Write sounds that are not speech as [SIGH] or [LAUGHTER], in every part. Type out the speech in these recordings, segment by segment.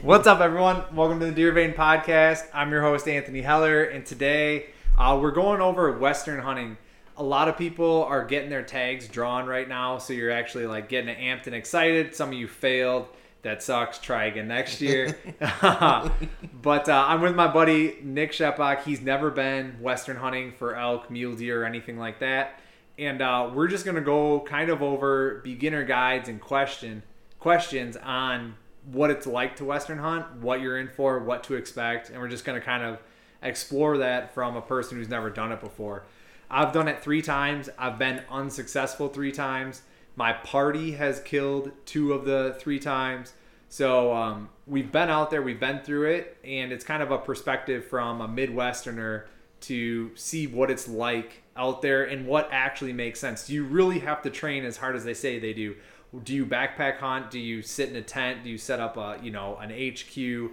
What's up, everyone? Welcome to the Deer Vein Podcast. I'm your host, Anthony Heller, and today uh, we're going over Western hunting. A lot of people are getting their tags drawn right now, so you're actually like getting amped and excited. Some of you failed. That sucks. Try again next year. [LAUGHS] [LAUGHS] but uh, I'm with my buddy Nick Shepach. He's never been Western hunting for elk, mule deer, or anything like that. And uh, we're just gonna go kind of over beginner guides and question questions on what it's like to Western hunt, what you're in for, what to expect, and we're just gonna kind of explore that from a person who's never done it before. I've done it three times. I've been unsuccessful three times. My party has killed two of the three times. So um, we've been out there, we've been through it, and it's kind of a perspective from a Midwesterner to see what it's like out there and what actually makes sense. You really have to train as hard as they say they do? Do you backpack hunt? Do you sit in a tent? Do you set up a you know an HQ?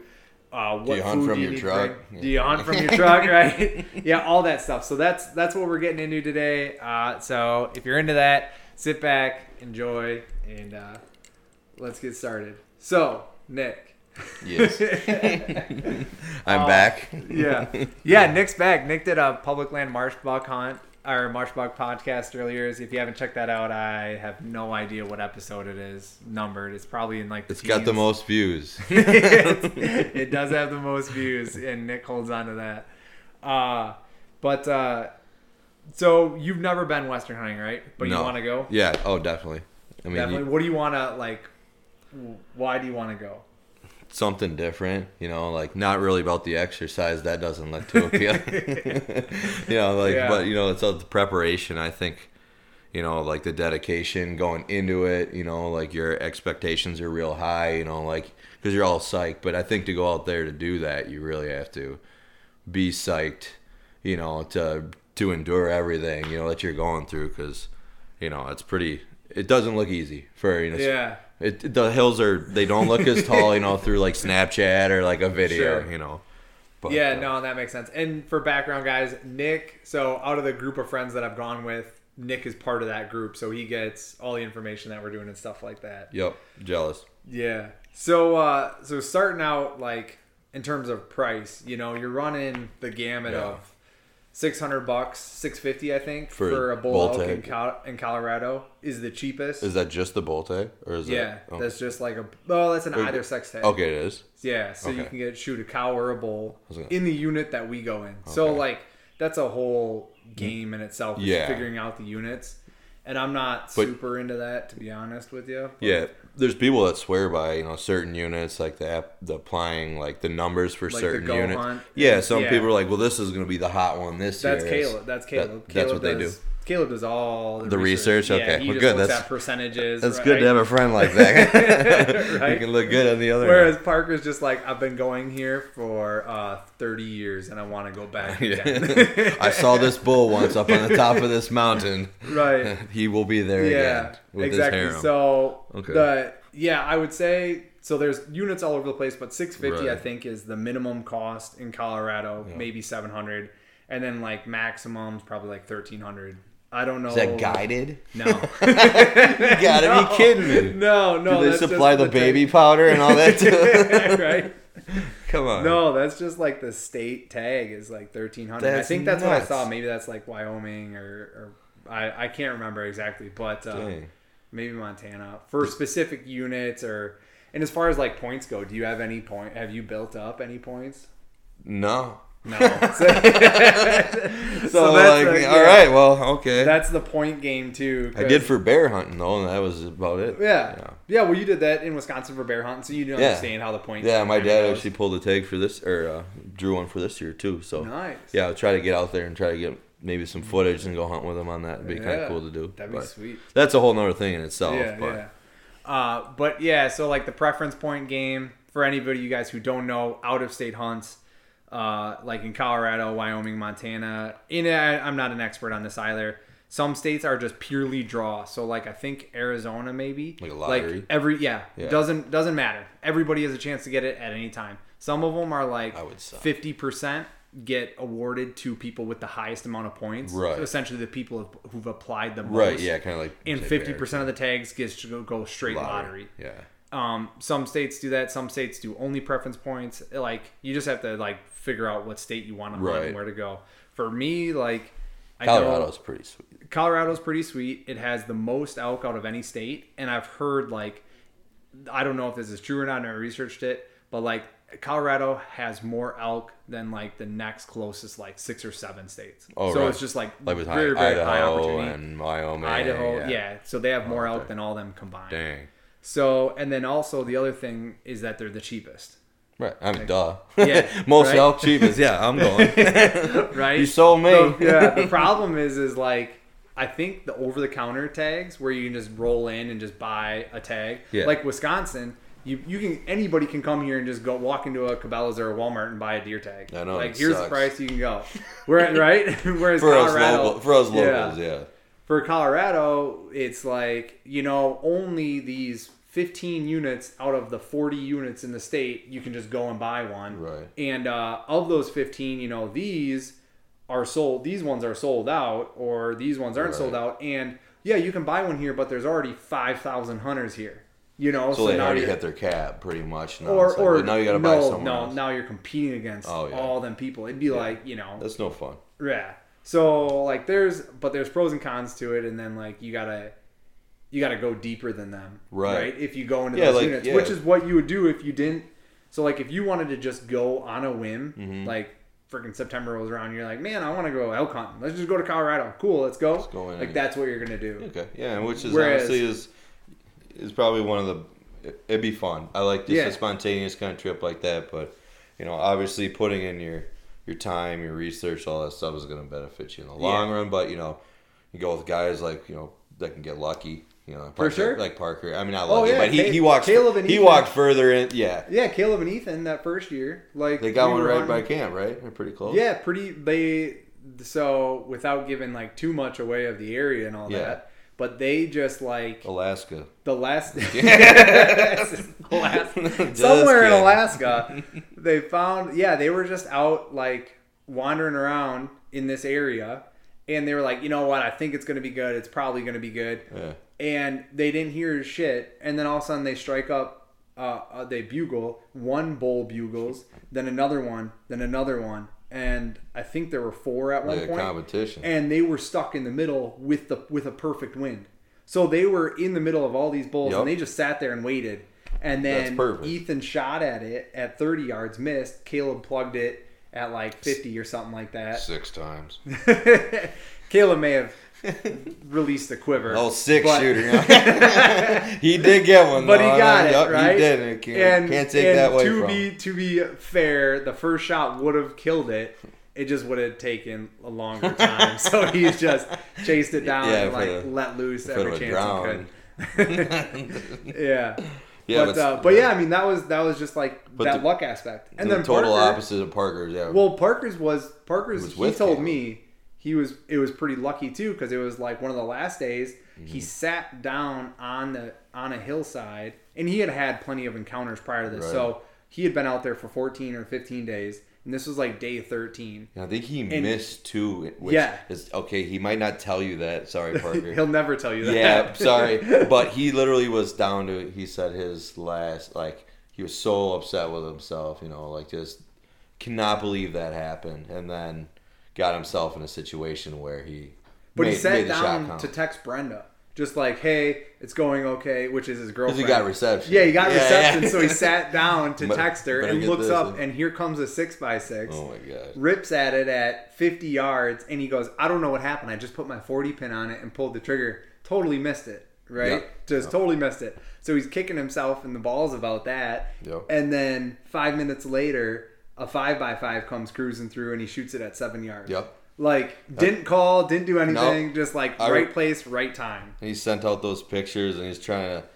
Uh, what you hunt from you your truck? bring? Do you hunt from your [LAUGHS] truck? Right? [LAUGHS] yeah, all that stuff. So that's that's what we're getting into today. Uh, so if you're into that, sit back, enjoy, and uh, let's get started. So Nick. Yes. [LAUGHS] I'm Uh, back. yeah, yeah. Nick's back. Nick did a public land marsh buck hunt or marsh buck podcast earlier. If you haven't checked that out, I have no idea what episode it is numbered. It's probably in like the It's got the most views. it, [LAUGHS] [LAUGHS] it does have the most views, and Nick holds on to that. Uh, but uh, so you've never been Western hunting, right? But you want to go? Yeah. Oh, definitely. I mean, Definitely. you- What do you want to like? Why do you want to go? Something different. You know, like not really about the exercise. That doesn't look too appealing. [LAUGHS] [LAUGHS] you know, like, Yeah. but you know, it's all the preparation. I think. You know, like the dedication going into it. You know, like your expectations are real high. You know, like because you're all psyched. But I think to go out there to do that, you really have to be psyched. You know, to to endure everything. You know that you're going through because, you know, it's pretty. It doesn't look easy for you know. Yeah. It, the hills are they don't look as [LAUGHS] tall, you know, through like Snapchat or like a video, Sure. you know. But, yeah, uh, no, that makes sense. And for background, guys, Nick. So out of the group of friends that I've gone with, Nick is part of that group, so he gets all the information that we're doing and stuff like that. Yep, jealous. Yeah. So uh so starting out like in terms of price, you know, you're running the gamut Yeah. of 600 bucks, 650 I think For for, a bull, bull elk in. Col- in Colorado is the cheapest. Is that just the bull tag or is yeah, that? oh. that's just like a well, that's an Wait, either sex tag. okay, it is. Yeah, so you can get shoot a cow or a bull gonna- in the unit that we go in. So like that's a whole game in itself. is Yeah. figuring out the units, and I'm not But- super into that to be honest with you. but- Yeah, there's people that swear by you know certain units like the app, the applying like the numbers for Like certain units. Hunt. Yeah, some Yeah. people are like, well, this is going to be the hot one this That's year. Caleb. That's Caleb. That- that's Caleb what they does, Caleb does all the, The research? Yeah, Okay. Well, good. That's- at percentages. That's right? good to have a friend like that. [LAUGHS] [LAUGHS] Right? You can look good on the other. Whereas Parker's just like, I've been going here for uh, 30 years and I want to go back [LAUGHS] again. Yeah. I saw this bull once up on the top of this mountain. right. He will be there Yeah. again exactly. So Okay. the yeah, I would say so. There's units all over the place, but 650 I think is the minimum cost in Colorado. Yeah. Maybe 700, and then like maximum's probably like 1300. I don't know. Is that guided? No. [LAUGHS] You [LAUGHS] gotta No. be kidding me. No, no. Do they supply the, the baby tag. powder and all that [LAUGHS] too? right? Come on. No, that's just like the state tag is like thirteen hundred. I think that's what I nuts. saw. Maybe that's like Wyoming or, or I, I can't remember exactly, but uh, maybe Montana for specific units or. And as far as like points go, do you have any point? Have you built up any points? No. No. [LAUGHS] [LAUGHS] So, So like, that's, uh, all yeah. right, well, okay. That's the point game too. I did for bear hunting though, and that was about it. Yeah. yeah, Well, you did that in Wisconsin for bear hunting, so you don't Yeah. understand how the point. Yeah, my dad goes. actually pulled a tag for this, or uh, drew one for this year too. So Nice. yeah, I'll try to get out there and try to get maybe some footage and go hunt with him on that. It'd be kind of cool to do. That'd be But sweet. That's a whole nother thing in itself. yeah, but yeah. Uh, but yeah, so like the preference point game for anybody you guys who don't know, out of state hunts, uh, like in Colorado, Wyoming, Montana. In I, I'm not an expert on this either. Some states are just purely draw. So like I think Arizona maybe Like a lottery? Like every yeah, Yeah. doesn't doesn't matter. Everybody has a chance to get it at any time. Some of them are like I would suck. fifty percent get awarded to people with the highest amount of points. Right. Essentially, the people who've applied the most. right, yeah, kind of like And fifty percent of the tags gets to go, go straight lottery. Yeah, Um, some states do that. Some states do only preference points. Like you just have to like figure out what state you want to hunt Right. and where to go. For me, like I know Colorado's pretty sweet. Colorado's pretty sweet. It has the most elk out of any state, and I've heard like I don't know if this is true or not. I never researched it, but like Colorado has more elk than like the next closest like six or seven states. Oh, so right. it's just like, Like very high, very high Idaho opportunity. and Wyoming. Idaho, yeah. So they have more elk okay. than all them combined. Dang. So and then also the other thing is that they're the cheapest, Right. I mean, duh. Yeah, [LAUGHS] Most right? elk cheapest. Yeah, I'm going. [LAUGHS] [LAUGHS] right? you sold me. So, yeah. The problem is, is like I think the over the counter tags where you can just roll in and just buy a tag. Yeah. Like Wisconsin, you you can anybody can come here and just go walk into a Cabela's or a Walmart and buy a deer tag. I know, Like here's the price you can go. Where right? Whereas for us Colorado, local, for us Yeah. yeah. for Colorado, it's like, you know, only these 15 units out of the 40 units in the state, you can just go and buy one. Right. And uh, of those 15, you know, these are sold, these ones are sold out, or these ones aren't sold out. And yeah, you can buy one here, but there's already 5,000 hunters here. You know, So, they now already hit their cap pretty much. Now or, like, or well, now you got to no, buy somewhere no, else. now you're competing against Oh, yeah. all them people. It'd be like, you know, That's no fun. yeah. So like there's but there's pros and cons to it and then like you gotta you gotta go deeper than them. Right. If you go into Yeah, those like, units. yeah. Which is what you would do if you didn't so like if you wanted to just go on a whim, Mm-hmm. like freaking September rolls around, you're like, Man, I wanna go elk hunting. Let's just go to Colorado. Cool, let's go. go in like that's what you're gonna do. Okay. Yeah, which is Whereas- honestly is is probably one of the. It'd be fun. I like just Yeah. a spontaneous kind of trip like that, but you know, obviously putting in your your time, your research, all that stuff is going to benefit you in the long run. But you know, you go with guys like you know that can get lucky. You know, Parker, sure. like Parker. I mean, not Oh, lucky, yeah, but he, he walks. Caleb and he Ethan. walked further in. Yeah, Yeah, Caleb and Ethan that first year. Like they got we one right by camp, right? They're pretty close. Yeah, pretty. They so without giving like too much away of the area and all Yeah. that, but they just like Alaska. the last, [LAUGHS] [LAUGHS] [LAUGHS] Alaska somewhere in. Alaska, they found yeah they were just out like wandering around in this area, and they were like, you know what, I think it's gonna be good. It's probably gonna be good, Yeah. And they didn't hear his shit, and then all of a sudden they strike up. Uh, uh, they bugle one bull bugles, then another one, then another one, and I think there were four at one Like point competition. and they were stuck in the middle with the with a perfect wind. So they were in the middle of all these bulls, Yup. and they just sat there and waited. And then. Ethan shot at it at 30 yards, missed. Caleb plugged it at like 50 or something like that. Six times. [LAUGHS] Caleb may have [LAUGHS] released the quiver. Oh, six but- shooter. [LAUGHS] he did get one, but he though. got it right. He did. and Can't, and can't take and that away to from. be to be fair, the first shot would have killed it. It just would have taken a longer time. [LAUGHS] so he's just chased it down Yeah, and like the- let loose every chance he could. yeah. Yeah, but but- uh, but yeah, I mean that was that was just like that the- luck aspect. And the then total Parker, opposite of Parker's. Yeah. well, Parker's was Parker's. was he told me he was it was pretty lucky too because it was like one of the last days. Mm-hmm. He sat down on the on a hillside, and he had had plenty of encounters prior to this. Right. So he had been out there for 14 or 15 days, and this was like day 13. I think he and- missed two. Which Yeah. Is, okay, he might not tell you that. Sorry, [LAUGHS] Parker. He'll never tell you that. yeah, sorry, [LAUGHS] but he literally was down to. He said his last like he was so upset with himself. You know, like just cannot believe that happened, and then got himself in a situation where he. but he made- sat made the down to text Brenda, just like, "Hey, it's going okay," which is his girlfriend. Because he got reception. Yeah, he got Yeah, reception, yeah. so he [LAUGHS] sat down to text her and looks up, and here comes a six by six. Oh my god. rips at it at 50 yards and he goes i don't know what happened i just put my 40 pin on it and pulled the trigger totally missed it right Yep. just Yep. totally missed it so he's kicking himself in the balls about that Yep. and then five minutes later a 5 by 5 comes cruising through and he shoots it at seven yards Yep. like didn't call didn't do anything Nope. just like I- right place right time he sent out those pictures and he's trying to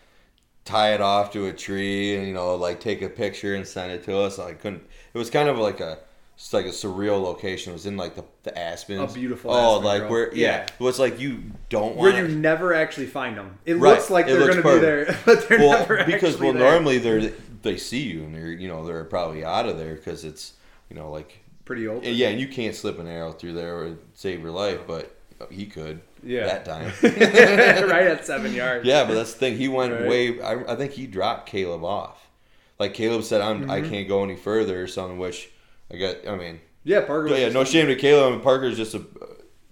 tie it off to a tree and you know like take a picture and send it to us i couldn't it was kind of like a it's like a surreal location it was in like the, the aspens A beautiful oh aspen like grove. where yeah. Yeah. it was like you don't where want you never actually find them it Right. looks like It they're looks gonna be there [LAUGHS] but they're well never because well there. normally they're they see you and they're you know they're probably out of there because it's you know like pretty open yeah and you can't slip an arrow through there or save your life but he could Yeah. that time. [LAUGHS] right at seven yards. yeah, but that's the thing. He went Right. way. I, I think he dropped Caleb off. Like Caleb said, I'm I Mm-hmm. can't go any further or something. Which I get. I mean, Yeah, Parker. yeah, no shame to Caleb. I mean, Parker's just a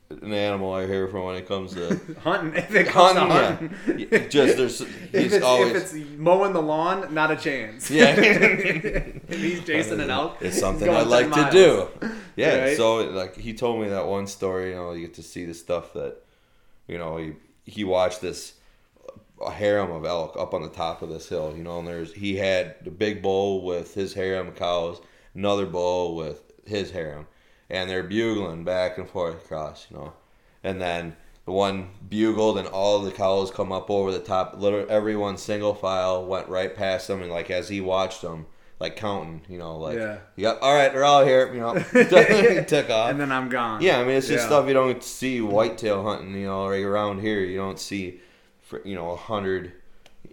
an animal I hear from when it comes to [LAUGHS] hunting. If it comes to hunting. hunting, Yeah. Just there's [LAUGHS] if he's it's, always if it's mowing the lawn, not a chance. yeah. [LAUGHS] if he's chasing an elk, It's something I'd 10 like to do. Yeah. Right? So like he told me that one story. You know, you get to see the stuff that, you know, he he watched this a harem of elk up on the top of this hill. You know, and there's he had the big bull with his harem of cows, another bull with his harem, and they're bugling back and forth across. You know, and then. The one bugled and all the cows come up over the top. Literally, everyone single file went right past them, and like as he watched them, like counting, you know, like Yeah. Yep. All right, they're all here. You know, [LAUGHS] [LAUGHS] took off. and then I'm gone. yeah, I mean, it's just Yeah. stuff you don't see whitetail hunting. You know, right around here, you don't see, for, you know, a hundred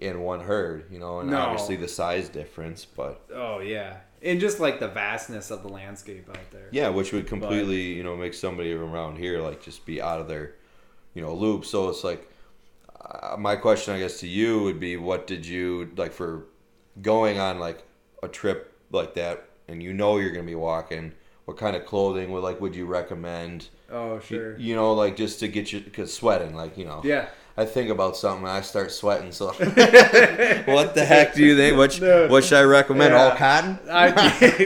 in one herd. You know, and No. obviously the size difference, but Oh yeah, and just like the vastness of the landscape out there. yeah, which would completely, you know, make somebody around here like just be out of their, you know, loop. So it's like, uh, my question, I guess, to you would be, what did you like for going on like a trip like that, and you know you're gonna be walking? What kind of clothing would like would you recommend? Oh You- sure. You, know, like just to get you because sweating, like you know. Yeah. I think about something and I start sweating. So, [LAUGHS] [LAUGHS] what the heck do you think? What, No. what should I recommend? Yeah. All cotton? I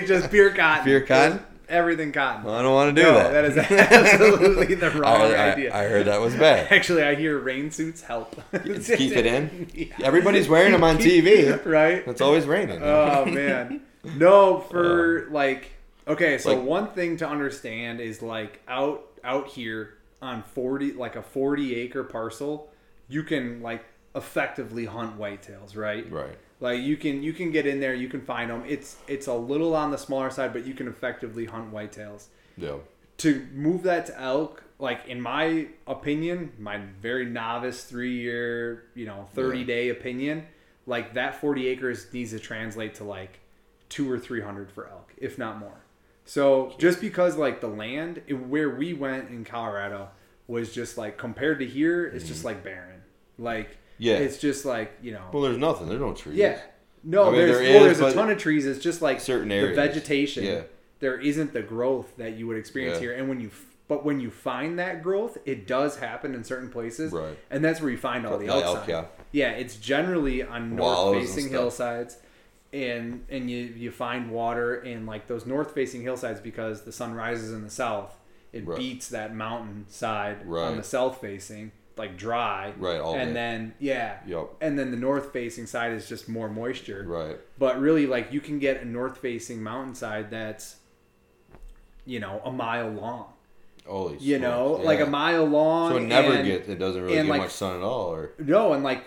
[LAUGHS] just pure cotton. Pure cotton? Just everything cotton. I don't want to do no, that. that is absolutely the wrong I, I- idea. I heard that was bad. Actually, I hear rain suits help. Keep it in. Yeah. Everybody's wearing them on TV. right? It's always raining. Oh man. No, for uh. like okay, so Like- one thing to understand is like out out here on 40 like a 40 acre parcel, you can like effectively hunt whitetails, right? right. Like you can you can get in there, you can find them. It's it's a little on the smaller side, but you can effectively hunt whitetails. Yeah. To move that to elk, like in my opinion, my very novice three year, you know, thirty Yeah. day opinion, like that forty acres needs to translate to like two or three hundred for elk, if not more. So just because like the land where we went in Colorado was just like compared to here, it's just mm-hmm. like barren. Like. Yeah. it's just like you know Well, there's nothing. There's no trees. yeah. No, I mean, there's there well, there's a ton of trees. It's just like certain areas. the vegetation. Yeah. There isn't the growth that you would experience Yeah. here, and when you but when you find that growth, it does happen in certain places, Right. And that's where you find all the elk. elk, yeah. yeah. It's generally on north-facing hillsides, and and you you find water in like those north-facing hillsides because the sun rises in the south. It Right. beats that mountain side on the south-facing, like dry, Right, all and day. then yeah, Yep. and then the north facing side is just more moisture. Right. But really, like you can get a north facing mountainside that's, you know, a mile long. Holy. You smokes, know, yeah. like a mile long. So it never and- gets. It doesn't really get like, much sun at all, or no, and like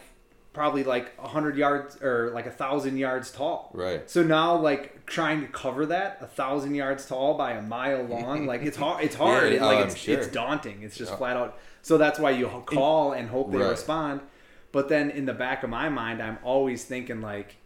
probably like a hundred yards or like a thousand yards tall. right. So now, like trying to cover that a thousand yards tall by a mile long, like it's hard. It's [LAUGHS] hard. Yeah, It- like um, I'm it's sure. it's daunting. It's just Yeah. flat out. So that's why you call and hope they Right. respond. But then in the back of my mind, I'm always thinking like,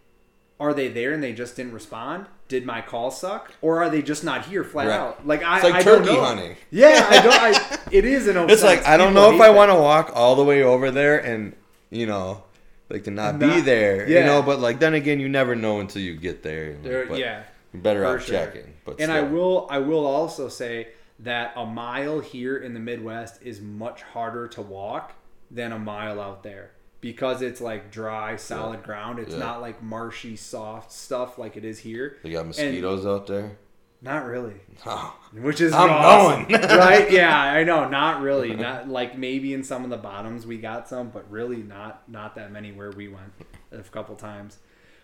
are they there and they just didn't respond? Did my call suck, or are they just not here flat Right. out? Like I, It's like I don't turkey know. hunting. Yeah, I [LAUGHS] don't. I, it is an. Obsession. It's like I don't know if I want to walk all the way over there and you know, like to not, be Not- there. You know, but like then again, you never know until you get there. There, But yeah. You're better off sure. checking. But and I will I will also say that a mile here in the Midwest is much harder to walk than a mile out there because it's like dry, solid ground. It's Yeah. not like marshy, soft stuff like it is here. They got mosquitoes out there. Not really. Oh, Which is I'm awesome. going. [LAUGHS] right? Yeah, I know. Not really. Not [LAUGHS] like maybe in some of the bottoms we got some, but really not not that many where we went a couple times.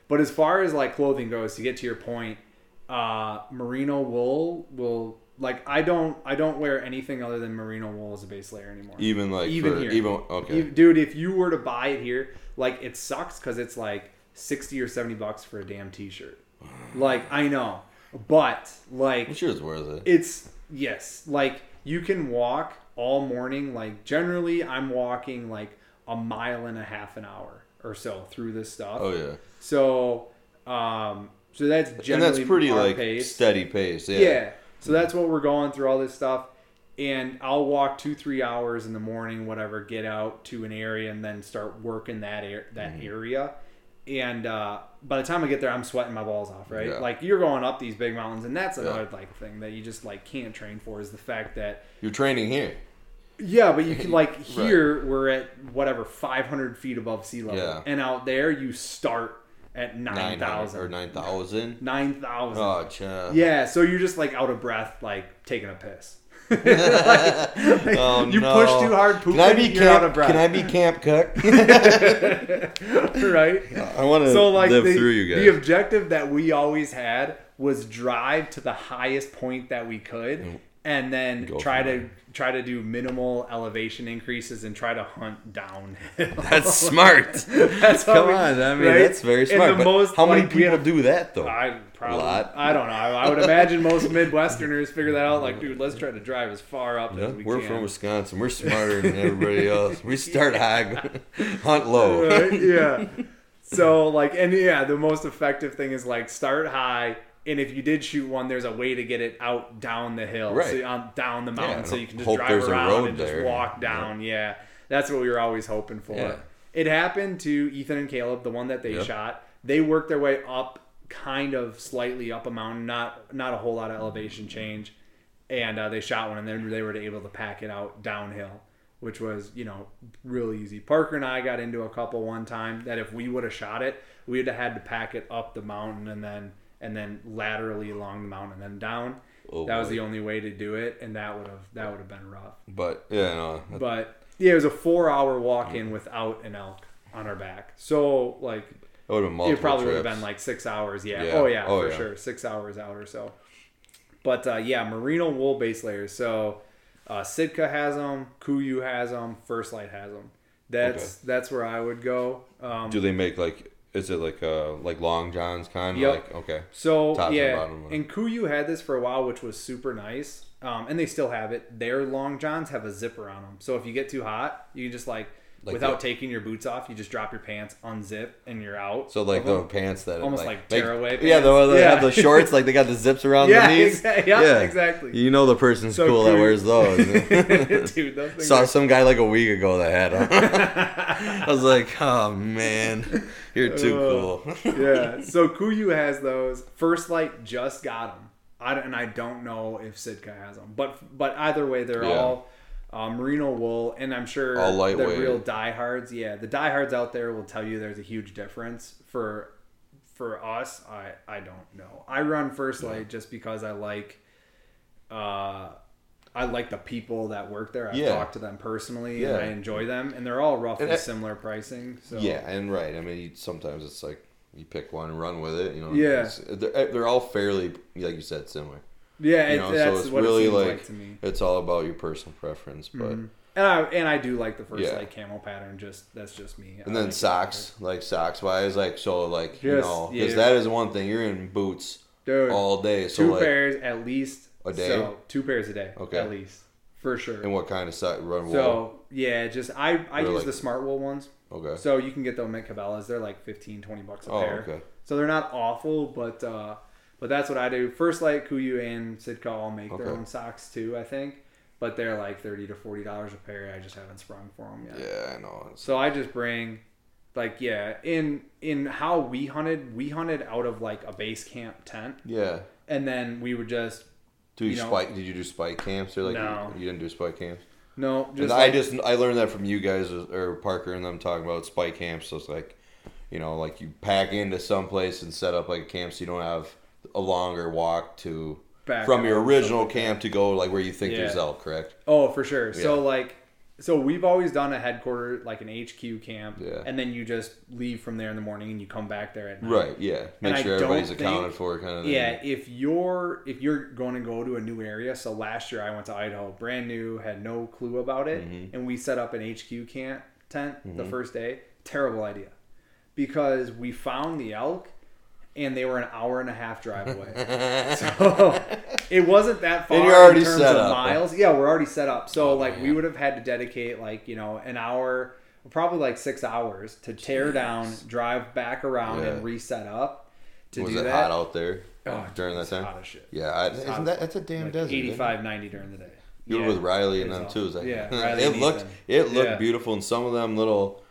But as far as like clothing goes, to get to your point, uh, merino wool will like I don't I don't wear anything other than merino wool as a base layer anymore. even like Even for, here. even okay. Dude, if you were to buy it here, like it sucks because it's like sixty or seventy bucks for a damn t-shirt. Like I know, but like I'm sure it's worth it. it's yes, like you can walk all morning. Like generally, I'm walking like a mile and a half an hour or so through this stuff. oh yeah, So, um, so that's generally and that's pretty like pace. steady pace. Yeah. Yeah. So that's what we're going through all this stuff. and I'll walk two three hours in the morning, whatever, get out to an area and then start working that air, that Mm-hmm. area. And uh, by the time I get there, I'm sweating my balls off. Right, Yeah. like you're going up these big mountains, and that's Yeah. another like thing that you just like can't train for is the fact that You're training here. yeah, but you can [LAUGHS] like here we're at whatever 500 feet above sea level, Yeah. and out there you start at Nine nine thousand or nine thousand. nine thousand. Oh, cha. Yeah, so you're just like out of breath, like taking a piss. [LAUGHS] [LAUGHS] Oh, you no. push too hard, pooping, Can I be you're out of camp? breath. Can I be camp cook? [LAUGHS] right? I want to So like live the, through you guys. the objective that we always had was drive to the highest point that we could, mm. And then Go try to try to do minimal elevation increases and try to hunt downhill. [LAUGHS] That's smart. [LAUGHS] That's Come we- on, I mean right? that's very smart. most, how many like, we people had- do that though? I probably, lot? I don't know. I, I would imagine most [LAUGHS] Midwesterners figure that out. Like, dude, let's try to drive as far up Yeah, as we can. we're from Wisconsin. We're smarter than everybody else. We start high, hunt low. right? Yeah. So like, and yeah, the most effective thing is like start high, and if you did shoot one, there's a way to get it out down the hill, Right. so, um, down the mountain, and so you can just drive around and just walk down. Yeah. that's what we were always hoping for. Yeah. It happened to Ethan and Caleb, the one that they Yep. shot. They worked their way up, kind of slightly up a mountain, not not a whole lot of elevation change, and uh, they shot one, and then they were able to pack it out downhill which was you know real easy. Parker and I got into a couple one time that if we would have shot it, we'd have had to pack it up the mountain and then and then laterally along the mountain and then down. Oh, that was the only way to do it, and that would have that would have been rough. But yeah, no, that- But yeah, it was a four hour walk in without an elk on our back. So like that would have been multiple it probably would have been like six hours. Yeah. Yeah. Oh yeah, Oh, for yeah. sure. Six hours out or so. But uh, yeah, merino wool base layers. So uh, Sitka has them. Kuiu has them. First Lite has them. That's that's where I would go. Um, Do they make like? Is it like uh like long johns kind of Yep. like okay? So Tops and yeah, bottom and Kuiu had this for a while, which was super nice. Um, and they still have it. Their long johns have a zipper on them, so if you get too hot, you can just like, Like without the- taking your boots off, you just drop your pants, unzip, and you're out. So like the pants that Almost like tearaway Yeah, the that Yeah. have the shorts like they got the zips around yeah, the knees. exactly. Yeah, exactly. You know the person's So cool that wears those. [LAUGHS] Dude, those Saw are- some guy like a week ago that had them. [LAUGHS] I was like, oh man, you're too Uh, cool. yeah. So Kuiu has those. First Lite just got them. I don't, and I don't know if Sitka has them, but but either way, they're Yeah. all uh, merino wool, and I'm sure All the lightweight. real diehards. Yeah, the diehards out there will tell you there's a huge difference for for us. I I don't know. I run First Lite just because I like. Uh, I like the people that work there. I've Yeah. talked to them personally, Yeah. and I enjoy them, and they're all roughly And I- similar pricing. So Yeah, and right. I mean, you, sometimes it's like you pick one and run with it. You know. Yeah. It's- They're, they're all fairly, like you said, similar. Yeah, You it, know, so it's what really it seems like, like to me. it's all about your personal preference. But Mhm. And I and I do like the first Yeah. like camel pattern. Just that's just me. and I then like socks, like socks wise, like so, like you know, because yeah. that is one thing. You're in boots dude. all day. So two like, pairs at least A day? So two pairs a day. Okay. at least for sure. and what kind of sock run wool? So yeah, just I I use like- the Smartwool ones. okay. So you can get them at Cabela's. They're like 15, 20 bucks a Oh, pair. okay. So they're not awful, but uh, but that's what I do. First Lite, Kuiu, and Sitka all make their own socks too. I think, but they're like thirty to forty dollars a pair. I just haven't sprung for them yet. Yeah, I know. It's, So I just bring like yeah, in in how we hunted, we hunted out of like a base camp tent yeah. and then we would just Do you, You know- spike? Did you do spike camps or like No. you, you didn't do spike camps? no, Just just I just I learned that from you guys uh, or Parker and them talking about spike camps. So it's like, you know, like you pack into some place and set up like a camp so you don't have a longer walk to back from your original camp to go like where you think Yeah. there's elk. Correct? Oh, for sure. So like so we've always done a headquarter like an HQ camp Yeah. and then you just leave from there in the morning and you come back there at night. Right. Yeah. Make And sure everybody's think- accounted for, kind of. Thing. Yeah, if you're if you're going to go to a new area, so last year I went to Idaho, brand new, had no clue about it, Mm-hmm. and we set up an HQ camp tent the first day. Terrible idea, because we found the elk, and they were an hour and a half drive away. [LAUGHS] so it wasn't that far And you're already in terms set of up. miles. Yeah, we're already set up. So Oh, like we would have had to dedicate like you know an hour, probably like six hours to tear down, drive back around, Yeah. and reset up. To Was do it that, hot out there Oh, during that time? hot as shit. Yeah. I, hot. isn't that that's a damn Like desert? isn't 85, 90 during the day. You were with Riley and them all- too. Is that, yeah, [LAUGHS] it looked it looked Yeah. beautiful and some of them little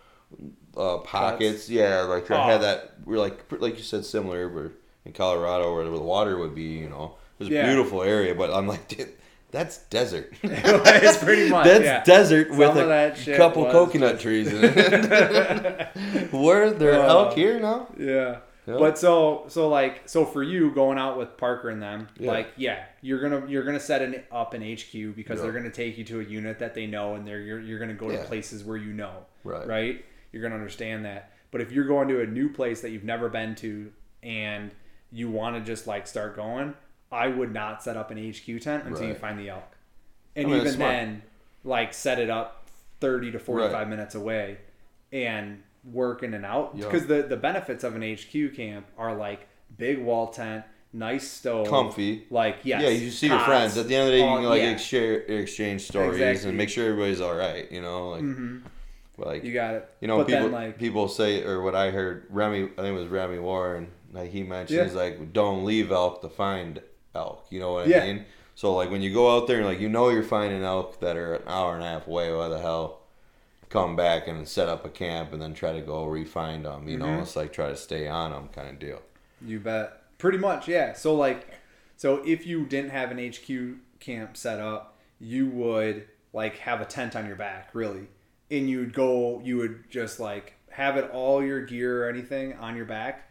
uh, pockets. Yeah, like I Oh. had that. We're like like you said, similar. Where in Colorado, where the water would be, you know, it was a Yeah. beautiful area. But I'm like, dude, that's desert. [LAUGHS] it's pretty much That's yeah. desert Some with a couple coconut just- trees [LAUGHS] in it. [LAUGHS] Were there Uh, elk here now? Yeah. Yeah. But so so like so for you going out with Parker and them, Yeah. like yeah, you're gonna you're gonna set an, up an HQ because Yeah. they're gonna take you to a unit that they know and they're you're, you're gonna go Yeah. to places where you know, Right. Right. You're gonna understand that. But if you're going to a new place that you've never been to and you want to just like start going, I would not set up an HQ tent until you find the elk. And I mean, even then, like set it up 30 to 45 Right. minutes away and work in and out because the the benefits of an HQ camp are like big wall tent, nice stove, Comfy. like yes, yeah, you see your friends. At the end of the day, you can like yeah. exchange exchange stories Exactly. and make sure everybody's all right. You know, like Mhm. Like You got it. You know, but people then like people say, or what I heard, Remy, I think it was Remy Warren, like he mentioned, Yeah. he's like, don't leave elk to find elk. You know what I Yeah. mean? So like when you go out there and like you know you're finding elk that are an hour and a half away, why the hell come back and set up a camp and then try to go re-find them? You know, Mhm. it's like try to stay on them kind of deal. You bet. Pretty much, yeah. So like, so if you didn't have an HQ camp set up, you would like have a tent on your back, really, and you'd go. You would just like have it all your gear or anything on your back,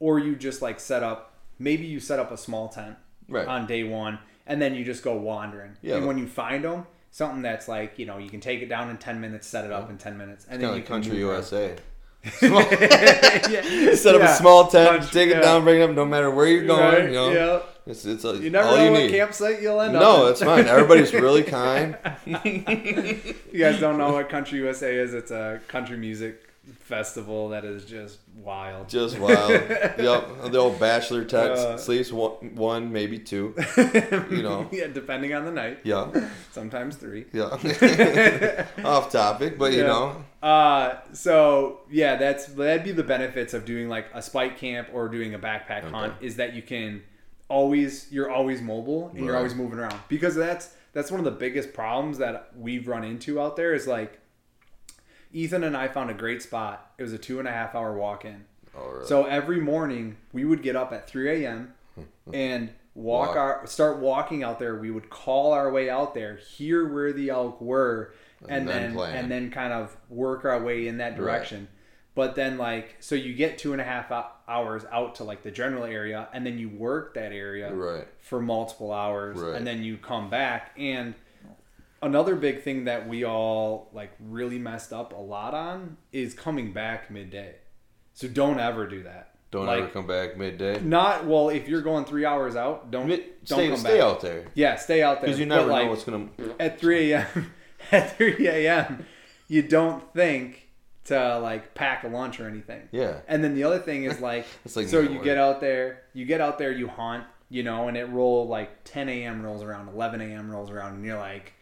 or you just like set up. Maybe you set up a small tent Right. on day one, and then you just go wandering. Yeah. And when you find them, something that's like you know you can take it down in ten minutes, set it up in ten minutes, and then Kind you can country. USA. [LAUGHS] yeah. [LAUGHS] Set up Yeah. a small tent, Country- take it yeah. down, bring it up, no matter where you're going. Right, You know. It's it's a, You never all know you what need. campsite you'll end up. No, in. that's fine. Everybody's really [LAUGHS] kind. you guys don't know what Country USA is. It's a country music festival that is just wild. Just wild. [LAUGHS] yep. The old bachelor text Uh, sleeps one, one, maybe two. You know. [LAUGHS] yeah, depending on the night. Yeah. Sometimes three. Yeah. Off topic, but you know. Uh, so yeah, that's that'd be the benefits of doing like a spike camp or doing a backpack hunt is that you can always you're always mobile and you're always moving around because that's that's one of the biggest problems that we've run into out there is like Ethan and I found a great spot. It was a two and a half hour walk in. Oh, really? So every morning we would get up at 3 a.m. [LAUGHS] and walk, Walk. our start walking out there. We would call our way out there, hear where the elk were, and, And then then, and then kind of work our way in that direction. But then like so you get two and a half hours out to like the general area, and then you work that area Right. for multiple hours, Right. and then you come back and. Another big thing that we all like really messed up a lot on is coming back midday. So don't ever do that. Don't like, ever come back midday. Not well. If you're going three hours out, don't Mid, don't stay come stay back. out there. Yeah, stay out there Because you But, never like, know what's going to. at 3 a.m. [LAUGHS] at 3 a.m. You don't think to like pack a lunch or anything. Yeah. And then the other thing is [LAUGHS] like, like so you get out there, you get out there, you hunt, you know, and it roll like 10 a.m. rolls around, 11 a.m. rolls around, and you're like,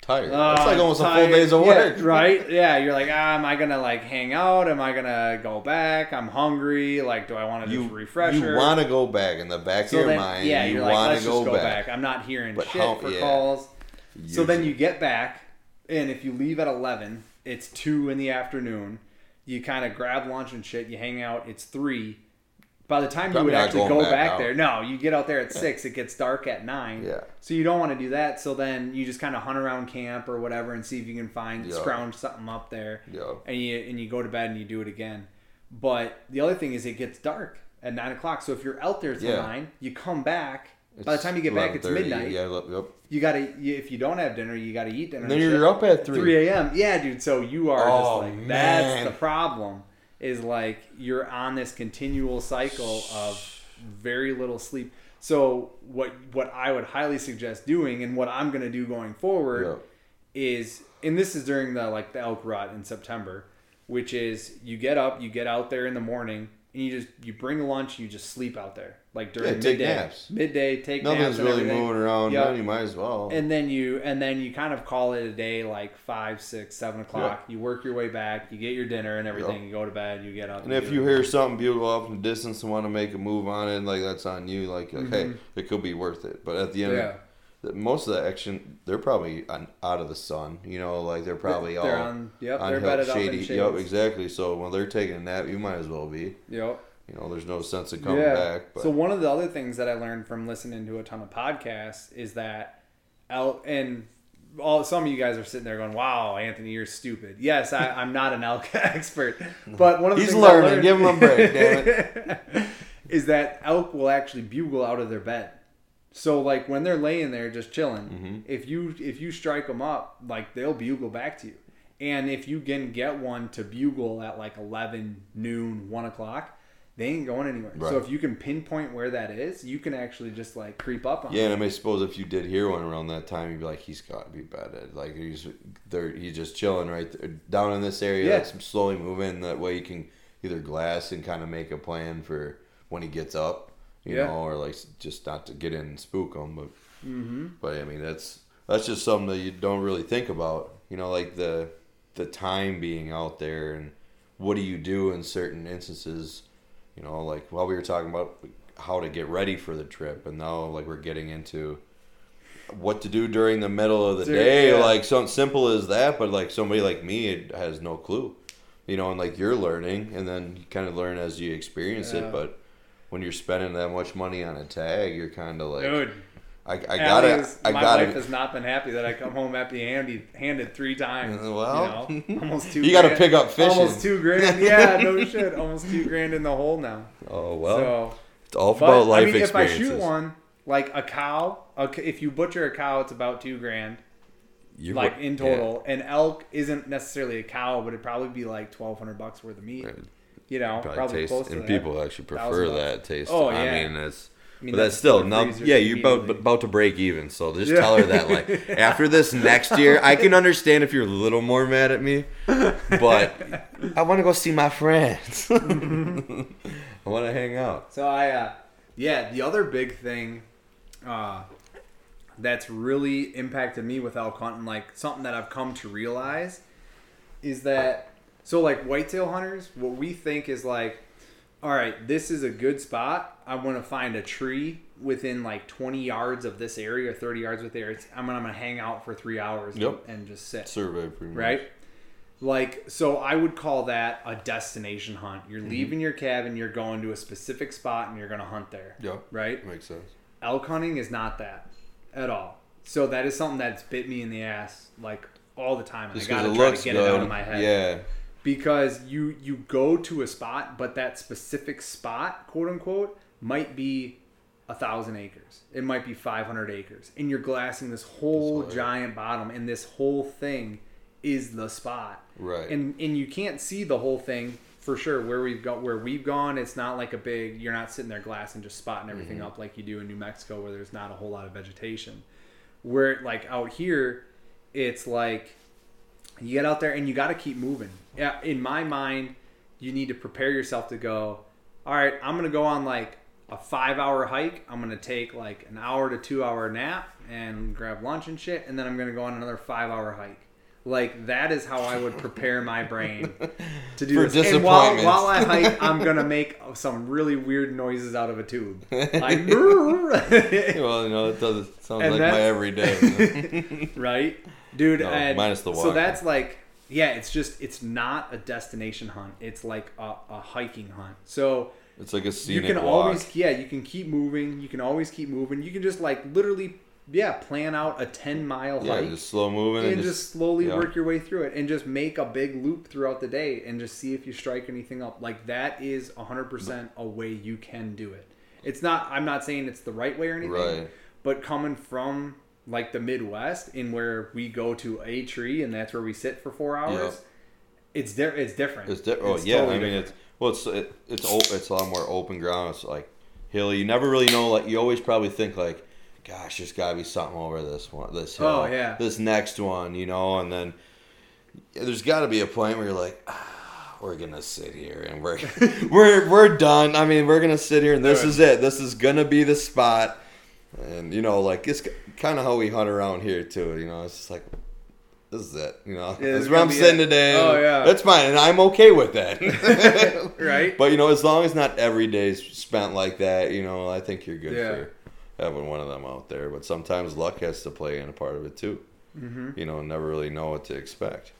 Tired. "Oh, That's like I'm almost a full tired." day's of Yeah, work. right? [LAUGHS] Yeah, you're like, ah, am I gonna like hang out? Am I gonna go back? I'm hungry. Like, do I want to You, just refresh? you want to go back in the back of your mind. yeah, you like, want to go, go back. back. I'm not hearing But shit how- for yeah. calls. So then you get back, and if you leave at 11, it's 2 in the afternoon. You kind of grab lunch and shit. You hang out. It's 3. By the time Probably you would actually go back back, there, no, you get out there at 6. It gets dark at 9. Yeah. So you don't want to do that. So then you just kind of hunt around camp or whatever and see if you can find, Yeah. scrounge something up there. Yeah. And you, and you go to bed and you do it again. But the other thing is it gets dark at 9 o'clock. So if you're out there till Yeah. 9, you come back. By the time you get back, it's midnight Yeah, yep. you gotta you, if you don't have dinner you gotta eat dinner Then you're shit. up at 3. 3 a.m yeah dude so you are Oh, just like that's the problem is like you're on this continual cycle of very little sleep so what what i would highly suggest doing and what i'm gonna do going forward Yeah. is and this is during the like the elk rut in september which is you get up you get out there in the morning and you just you bring lunch you just sleep out there like during Yeah, take midday naps. midday take Nothing's naps and really everything. moving around. Yep. You might as well. And then you and then you kind of call it a day like five, six, seven o'clock. You work your way back, you get your dinner and everything, Yep. you go to bed, you get up. And if you hear something beautiful off in the distance and want to make a move on it, like that's on you. Like, like hey, Mhm. it could be worth it. But at the end, Yeah. the- most of the action they're probably on, out of the sun. You know, like they're probably They're all on- yep, on they're bedded up shady. shades. Yep, exactly. So when they're taking a nap, you might as well be. Yep. You know, there's no sense of coming back. But So one of the other things that I learned from listening to a ton of podcasts is that elk and all some of you guys are sitting there going, "Wow, Anthony, you're stupid." Yes, I, I'm not an elk [LAUGHS] expert, but one of the He's learning. learned- Give him a break, damn [LAUGHS] is that elk will actually bugle out of their bed. So like when they're laying there just chilling, Mm-hmm. if you if you strike them up, like they'll bugle back to you. And if you can get one to bugle at like eleven noon, one o'clock, they ain't going anywhere. So if you can pinpoint where that is, you can actually just like creep up on. Yeah, them. and I suppose if you did hear one around that time, you'd be like, he's got to be bedded. Like he's there, he's just chilling right there, down in this area. Yeah. That's slowly moving. That way you can either glass and kind of make a plan for when he gets up, you Yeah. know, or like just not to get in and spook them. But Mm-hmm. but I mean that's that's just something that you don't really think about. You know, like the the time being out there and what do you do in certain instances. You know, like while we were talking about how to get ready for the trip, and now like we're getting into what to do during the middle of the Dude, day. yeah. Like something simple as that, but like somebody like me it has no clue. You know, and like you're learning, and then you kind of learn as you experience Yeah. it. But when you're spending that much money on a tag, you're kind of like, Dude, I, I gotta, is- I my gotta. wife has not been happy that I come home empty handed handed three times. Well, you know? almost [LAUGHS] two. you gotta pick up fishing. Almost two grand. [LAUGHS] Yeah, no shit. Almost two grand in the hole now. Oh well, so, it's all but about life I mean, if I shoot one like a cow, a if you butcher a cow, it's about two grand, You're, like in total. An elk isn't necessarily a cow, but it'd probably be like twelve hundred bucks worth of meat. Yeah, You know, probably, probably, taste, close and that. people actually prefer that taste. Oh, I yeah. mean, that's. I mean, but that's still four Yeah, you're about about to break even. So just Yeah. tell her that. Like [LAUGHS] after this next year, I can understand if you're a little more mad at me, but [LAUGHS] I want to go see my friends. [LAUGHS] I want to hang out. So I, uh, yeah, the other big thing uh, that's really impacted me with elk hunting, like something that I've come to realize, is that so like whitetail hunters, what we think is like, all right, this is a good spot. I want to find a tree within like 20 yards of this area or 30 yards with there. I'm gonna, I'm gonna hang out for three hours Yep. and, and just sit Survey, pretty much. right? Like, so I would call that a destination hunt. Mm-hmm. You're leaving your cabin, you're going to a specific spot, and you're going to hunt there. Yep. Right? Makes sense. Elk hunting is not that at all. So that is something that's bit me in the ass like all the time. And Just I gotta try to get good. it out of my head. Yeah. Because you you go to a spot, but that specific spot, quote unquote, might be a thousand acres. It might be five hundred acres, and you're glassing this whole right. giant bottom, and this whole thing is the spot Right. and and you can't see the whole thing for sure where we've got where we've gone it's not like a big you're not sitting there glassing just spotting everything Mm-hmm. up like you do in new mexico where there's not a whole lot of vegetation where like out here it's like you get out there and you got to keep moving. Yeah in my mind you need to prepare yourself to go all right i'm gonna go on like a five hour hike. I'm gonna take like an hour to two hour nap and grab lunch and shit and then i'm gonna go on another five hour hike. Like that is how i would prepare my brain [LAUGHS] to do For this. And while, while i hike i'm gonna make some really weird noises out of a tube. [LAUGHS] Like well, you know, it doesn't sounds And like my everyday. [LAUGHS] right dude No, and minus the so that's like yeah it's just it's not a destination hunt. It's like a, a hiking hunt. So it's like a you can walk. always yeah you can keep moving. You can always keep moving. You can just like literally yeah plan out a 10 mile yeah, hike just slow moving and and just, slowly yeah. work your way through it and just make a big loop throughout the day and just see if you strike anything up. Like that is 100% a way you can do it. It's not i'm not saying it's the right way or anything Right. but coming from like the midwest in where we go to a tree and that's where we sit for four hours it's di- it's different It's di- oh yeah, totally I mean different. it's well it's it, it's it's a lot more open ground. It's like hilly. You never really know. Like you always probably think like, gosh, there's got to be something over this one, this hill, Oh, yeah. this next one, you know. And then there's got to be a point where you're like. Ah, we're gonna sit here and we're [LAUGHS] we're we're done. I mean, we're gonna sit here and this is it. This is gonna be the spot. And you know, like it's kind of how we hunt around here too. You know, it's just like this is it. You know, Yeah, this is where I'm sitting it. today. Oh, yeah. that's fine, and I'm okay with that. [LAUGHS] right But you know, as long as not every day's spent like that, you know, I think you're good Yeah. for having one of them out there. But sometimes luck has to play in a part of it too. Mm-hmm. You know, never really know what to expect.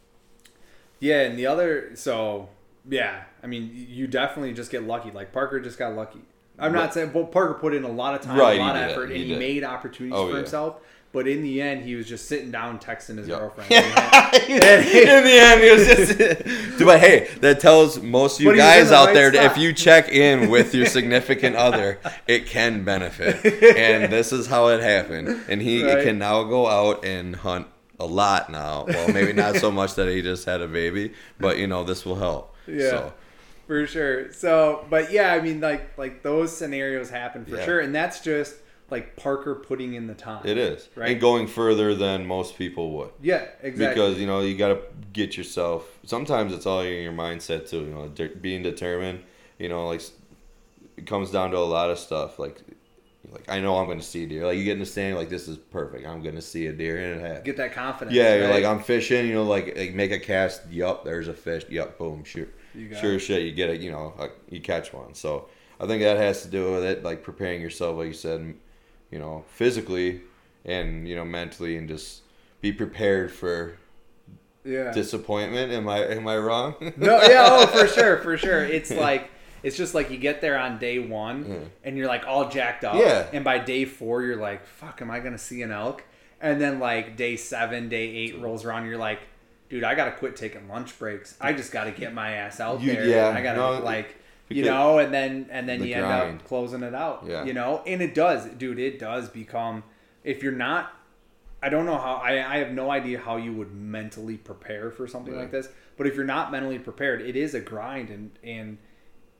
Yeah, and the other, so yeah, I mean, you definitely just get lucky. Like Parker just got lucky. I'm not saying, but Parker put in a lot of time, Right, a lot of effort, he and he made opportunities Oh, for yeah. himself. But in the end, he was just sitting down texting his Yep. girlfriend. [LAUGHS] [LAUGHS] in the end, he was just. [LAUGHS] but hey, that tells most of you But he was in guys the out right there if you check in with your significant other, it can benefit. And this is how it happened. And he Right. can now go out and hunt a lot now. Well, maybe not so much that he just had a baby, but you know this will help. Yeah. So, for sure. So, but yeah, I mean, like like those scenarios happen for Yeah. sure, and that's just like Parker putting in the time. it is. Right. And going further than most people would. Yeah, exactly. because you know you got to get yourself sometimes it's all in your mindset too you know de- being determined you know like it comes down to a lot of stuff like like i know i'm gonna see a deer like you get in the stand like this is perfect i'm gonna see a deer and it happens get that confidence. yeah you're like i'm fishing you know like, like make a cast yup there's a fish yup boom shoot sure as shit you get it you know uh, you catch one so i think that has to do with it like preparing yourself like you said you know physically and you know mentally and just be prepared for yeah. disappointment. Am I am I wrong? no, yeah, oh, for [LAUGHS] sure, for sure. It's like it's just like you get there on day one Yeah. and you're like all jacked up. Yeah. And by day four, you're like, "Fuck, am I gonna see an elk?" And then like day seven, day eight rolls around, you're like, "Dude, I gotta quit taking lunch breaks. I just gotta get my ass out You- there. yeah, I gotta no, like." You know, and then and then The you end up closing it out. Yeah. You know, and it does, dude. It does become if you're not I don't know how I, I have no idea how you would mentally prepare for something Right. like this. But if you're not mentally prepared, it is a grind and and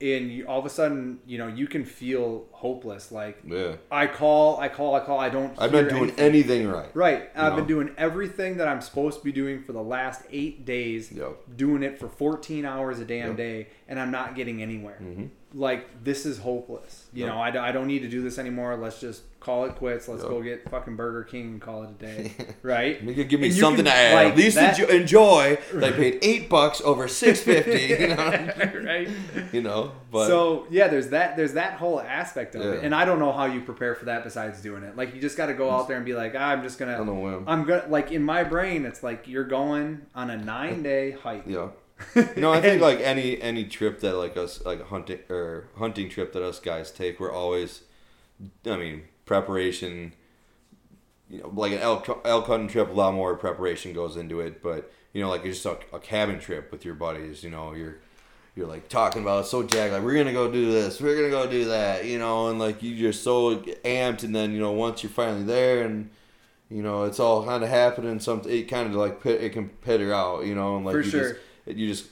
and you, all of a sudden, you know, you can feel hopeless. Like yeah. I call, I call, I call. I don't. I've been doing anything. anything right. Right. I've know? been doing everything that I'm supposed to be doing for the last eight days. Yep. Doing it for 14 hours a damn Yep. day, and I'm not getting anywhere. Mhm. Like this is hopeless. You Yep. know, I don't need to do this anymore. Let's just call it quits. Let's Yep. go get fucking Burger King and call it a day. [LAUGHS] right. You could give me And something can, to like, At least that- enjoy. that I paid eight bucks over six fifty. You know. [LAUGHS] right. you know. But so yeah, there's that there's that whole aspect of it, and I don't know how you prepare for that besides doing it. Like you just got to go out there and be like, ah, I'm just gonna, on a whim. I'm gonna like in my brain, it's like you're going on a nine day hike. Yeah. No, I think like any any trip that like us like hunting or hunting trip that us guys take, we're always, I mean, preparation. You know, like an elk elk hunting trip, a lot more preparation goes into it. But you know, like just a, a cabin trip with your buddies, you know, you're you're like talking about it so jacked, like we're gonna go do this, we're gonna go do that, you know, and like you're just so amped, and then you know once you're finally there and you know it's all kind of happening, something it kind of like pit, it can peter out, you know, and like For you sure. just you just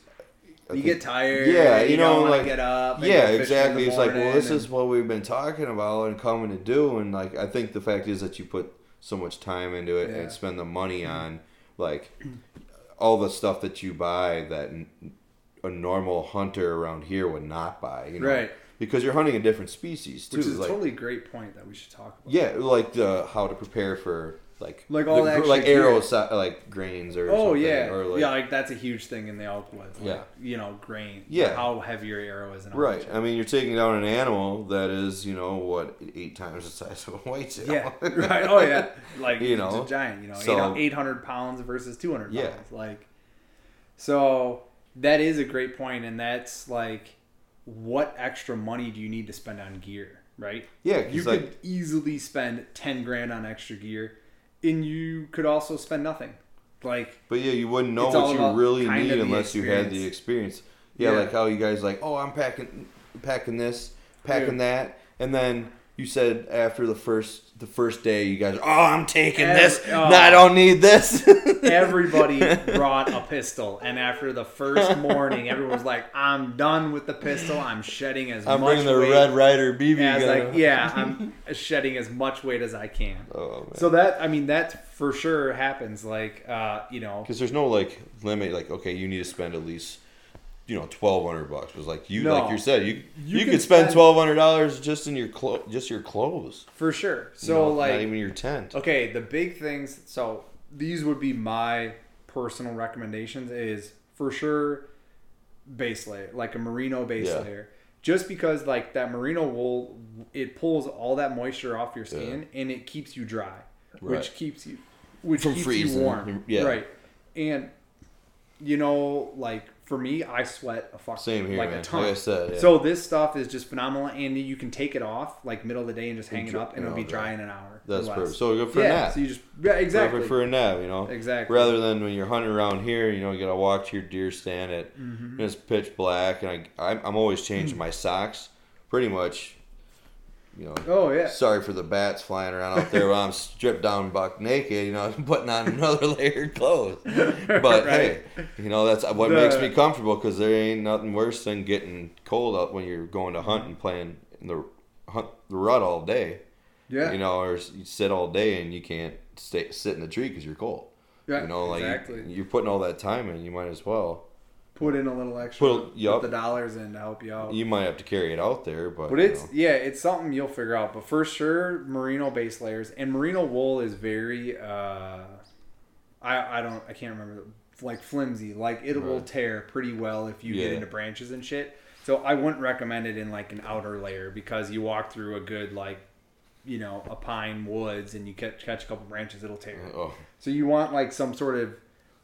I You think- get tired. Yeah, you, you know, like- get up. and yeah go fishing in the exactly it's like well this and- is what we've been talking about and coming to do and like i think the fact is that you put so much time into it Yeah. and spend the money mm-hmm. on like all the stuff that you buy that a normal hunter around here would not buy you know Right. because you're hunting a different species too which is a like totally great point that we should talk about. yeah like the how to prepare for like Like all the, extra like arrow si- like grains or Oh something, yeah, or like yeah. Like that's a huge thing in the elk woods. Like, Yeah. you know, grain. Yeah. how heavy your arrow is. Right. I mean, you're taking down an animal that is, you know, what, eight times the size of a whitetail. Yeah. [LAUGHS] right. Oh yeah. [LAUGHS] Like You know, know, it's a giant. You know, so- eight hundred pounds versus two hundred Yeah. pounds. Like, so that is a great point, and that's like, what extra money do you need to spend on gear? Right. Yeah, You like- could easily spend ten grand on extra gear, and you could also spend nothing. Like, But yeah, you wouldn't know what you really need unless you had the experience. Yeah, Yeah. like how you guys like, oh, I'm packing, packing this, packing that, and then you said after the first the first day, you guys, oh, I'm taking Ev- this. oh. No, I don't need this. [LAUGHS] everybody brought a pistol, and after the first morning, everyone was like, "I'm done with the pistol. I'm shedding as I'm much bringing the weight Red Rider BB as gun. I yeah, I'm [LAUGHS] shedding as much weight as I can." Oh. So that I mean that for sure happens. Like uh, you know, Because there's no like limit, like okay, you need to spend at least, you know, twelve hundred bucks. Was like you, No. like you said, you You you, could spend twelve hundred dollars just in your clo- just your clothes. for sure. you So know, like not even your tent. Okay, the big things. So these would be my personal recommendations. Is for sure base layer, like a merino base Yeah. layer. just because like that merino wool it pulls all that moisture off your skin and it keeps you dry Right. which keeps you which From keeps freezing. you warm Yeah. right and you know like for me i sweat a fuck Same here, like man. a ton Like I said, yeah. so this stuff is just phenomenal and you can take it off like middle of the day and just hang it up and it'll be dry in an hour That's perfect. So good for yeah a nap. so you just yeah exactly Perfect for a nap, you know. Exactly. Rather than when you're hunting around here, you know, you gotta walk to your deer stand at Mm-hmm. and it's pitch black, and I I'm, I'm always changing my socks, pretty much. You know. oh yeah Sorry for the bats flying around out there while I'm stripped down buck naked. You know, [LAUGHS] I'm putting on another [LAUGHS] layer of clothes. But Right. hey, you know that's what The- makes me comfortable because there ain't nothing worse than getting cold up when you're going to hunt and playing in the hunt the rut all day. yeah You know, or you sit all day and you can't stay sit in the tree because you're cold. yeah You know, like exactly you, are putting all that time in, you might as well. Put in a little extra Put- put, the dollars in to help you out You might have to carry it out there, but But it's know. yeah, it's something you'll figure out. But for sure, merino base layers and merino wool is very uh, I I don't I can't remember like flimsy. Like it will tear pretty well if you get into branches and shit. So I wouldn't recommend it in like an outer layer because you walk through a good like you know a pine woods and you catch catch a couple branches, it'll tear. oh, So you want like some sort of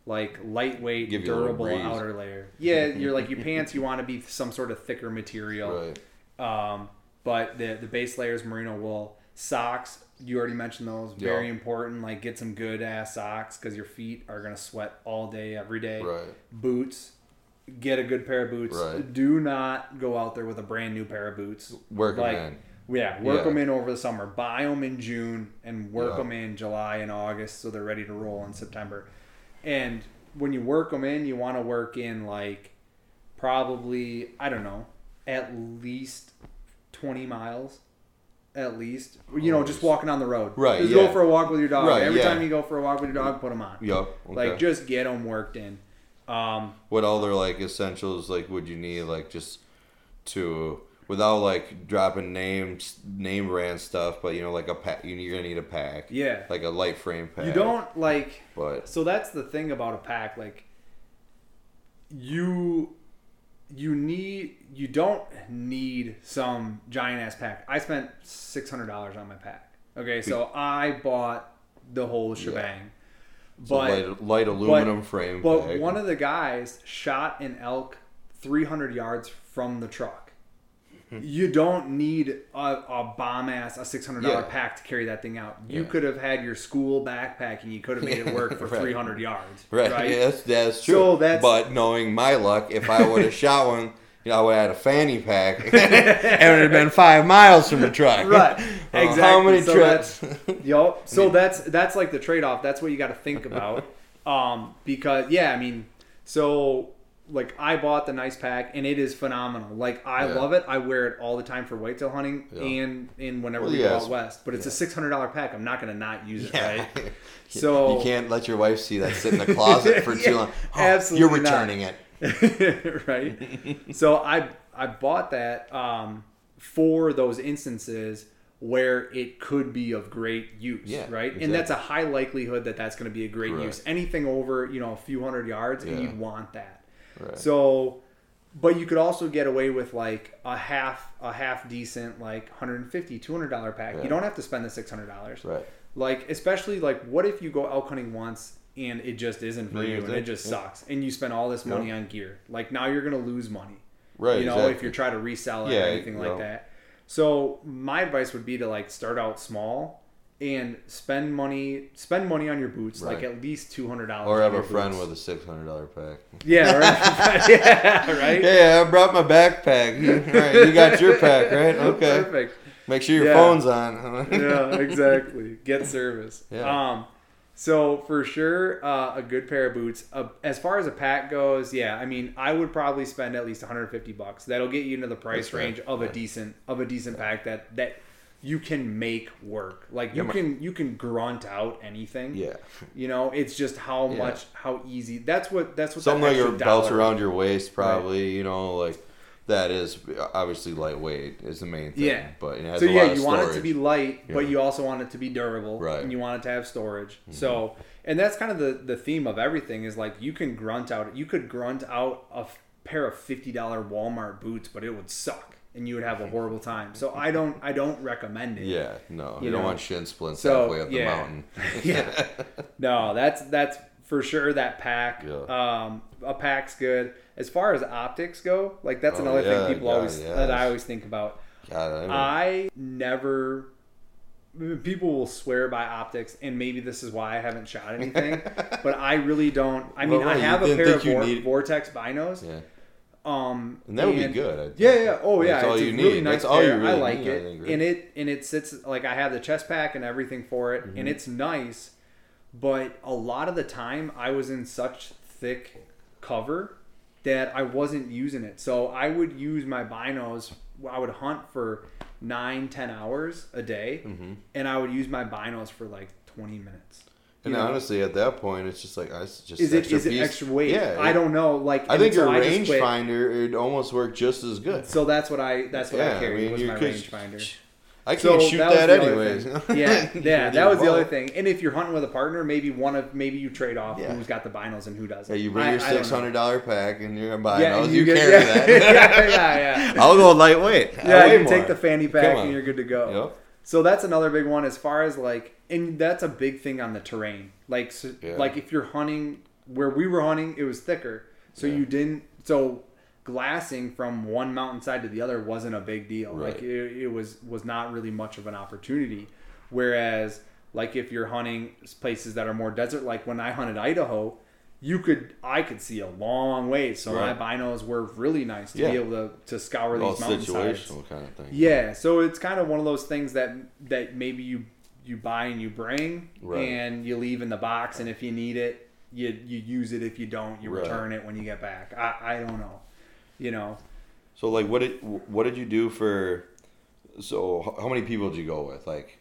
like lightweight, Give you a little durable outer layer. Yeah, you're like your pants. You want to be some sort of thicker material. right. Um, but the the base layer is merino wool. Socks, you already mentioned those. Very Yeah. important. Like get some good ass socks because your feet are gonna sweat all day, every day. Right. Boots, get a good pair of boots. Right. Do not go out there with a brand new pair of boots. Work like, in. Yeah, work Yeah. them in over the summer. Buy them in June and work Yeah. them in July and August so they're ready to roll in September. And when you work them in, you want to work in like probably I don't know, at least twenty miles, at least. You know, just walking on the road. Right, Just yeah. go for a walk with your dog. Right, Every yeah. time you go for a walk with your dog, put them on. Yup. Okay. Like just get them worked in. Um, what other like essentials like would you need like just to without like dropping names name brand stuff, but you know like a pack you you're gonna need a pack. yeah. Like a light frame pack. You don't like. But So that's the thing about a pack. Like you you need you don't need some giant ass pack. I spent six hundred dollars on my pack. Okay, so I bought the whole shebang. it's But light, light aluminum frame. but pack. one of the guys shot an elk 300 yards from the truck. You don't need a, a bomb ass a $600 Yeah. pack to carry that thing out. You Yeah. could have had your school backpack and you could have made it work [LAUGHS] for Right. 300 yards. Right, Right. [LAUGHS] yeah, that's that's true. So that's- but knowing my luck, if I would have [LAUGHS] shot one, you know, I would have had a fanny pack, and it would have been five miles from the truck. Right. Uh, Exactly. How many So trips? Yup. So that's that's like the trade off. That's what you got to think about. Um, because yeah, I mean, so like I bought the nice pack and it is phenomenal. Like I Yeah. love it. I wear it all the time for whitetail hunting Yeah. and in whenever Well, we yeah, go out west. But it's a six hundred dollar pack. I'm not gonna not use it, Yeah. right? [LAUGHS] So you can't let your wife see that sit in the closet [LAUGHS] for Yeah, too long. Oh, absolutely You're not. returning it. [LAUGHS] right? so I I bought that um, for those instances where it could be of great use, Yeah, right? exactly. And that's a high likelihood that that's going to be a great Correct. use. Anything over you know a few hundred yards, and you'd want that. Right. So, but you could also get away with like a half a half decent like 150 200 dollar pack. Yeah. You don't have to spend the 600 dollars. right. Like especially like what if you go elk hunting once and it just isn't for No, you and it just yeah. sucks and you spend all this money on gear. Like now you're gonna lose money. Right. you know, exactly. if you're trying to resell it or anything like no. that. So my advice would be to like start out small and spend money spend money on your boots, like at least two hundred dollars. or have a friend with a six hundred dollar pack. Yeah, [LAUGHS] right. yeah, right. Hey, I brought my backpack. You, [LAUGHS] right, you got your pack, right? [LAUGHS] Okay. Perfect. Make sure your Yeah. phone's on. yeah, exactly. Get service. Yeah. Um, so for sure, uh, a good pair of boots. Uh, as far as a pack goes, yeah, I mean, I would probably spend at least 150 bucks. That'll get you into the price That's range of a decent of a decent pack that that you can make work. Like you Yeah, can you can grunt out anything. yeah. [LAUGHS] You know, it's just how Yeah. much how easy. That's what that's what Something that like your belts around your waist, probably. You know, like that is obviously lightweight is the main thing. Yeah. But So yeah, you want it to be light, but you also want it to be durable, Right. Mm-hmm. And you want it to have storage. So, and that's kind of the the theme of everything is like you can grunt out, you could grunt out a pair of fifty dollar Walmart boots, but it would suck and you would have a horrible time. So I don't I don't recommend it. Yeah, no, you, You don't know. want shin splints So, halfway up yeah. the mountain. [LAUGHS] yeah. No, that's that's for sure that pack. Yeah. Um, a pack's good. As far as optics go, like that's Oh, another yeah, thing people God, always that I always think about. God, I mean, I never. People will swear by optics, and maybe this is why I haven't shot anything. [LAUGHS] but I really don't. I mean, Well, I right, you have a pair of vor- need- Vortex binos. Um, and that would be good. I. Yeah, yeah. Oh, yeah. That's all it's you a need. really nice That's all you really I like need, I it, think, right? and it and it sits like I have the chest pack and everything for it, Mm-hmm. and it's nice. But a lot of the time, I was in such thick cover that I wasn't using it. So I would use my binos. I would hunt for nine, ten hours a day, Mm-hmm. and I would use my binos for like twenty minutes. And You know? honestly, at that point, it's just like I it's just is it extra is it piece. extra weight? Yeah, I don't know. Like I think your I rangefinder it'd almost work just as good. So that's what I that's what Yeah, I I carried mean, was my rangefinder. I can't So shoot that that, anyways. [LAUGHS] Yeah, yeah, that was the other thing. And if you're hunting with a partner, maybe one of maybe you trade off Yeah. who's got the binos and who doesn't. Yeah, you bring I- your I six hundred dollar pack and you're buying Yeah, and You, get- carry yeah, that. [LAUGHS] yeah, yeah, yeah. [LAUGHS] I'll go lightweight. Yeah, you more. take the fanny pack and you're good to go. Yep. So that's another big one as far as like, and that's a big thing on the terrain. Like, so, Yeah. like if you're hunting where we were hunting, it was thicker, so Yeah. you didn't. So glassing from one mountainside to the other wasn't a big deal. Like it, it was was not really much of an opportunity. Whereas like if you're hunting places that are more desert, like when I hunted Idaho. You could, I could see a long ways, so Right. my binos were really nice to Yeah. be able to, to scour All these mountainsides. situational kind of thing. Yeah, so it's kind of one of those things that that maybe you you buy and you bring, Right. and you leave in the box, and if you need it, you you use it. If you don't, you Right. return it when you get back. I I don't know, you know. So like, what did what did you do for? So how many people did you go with? Like,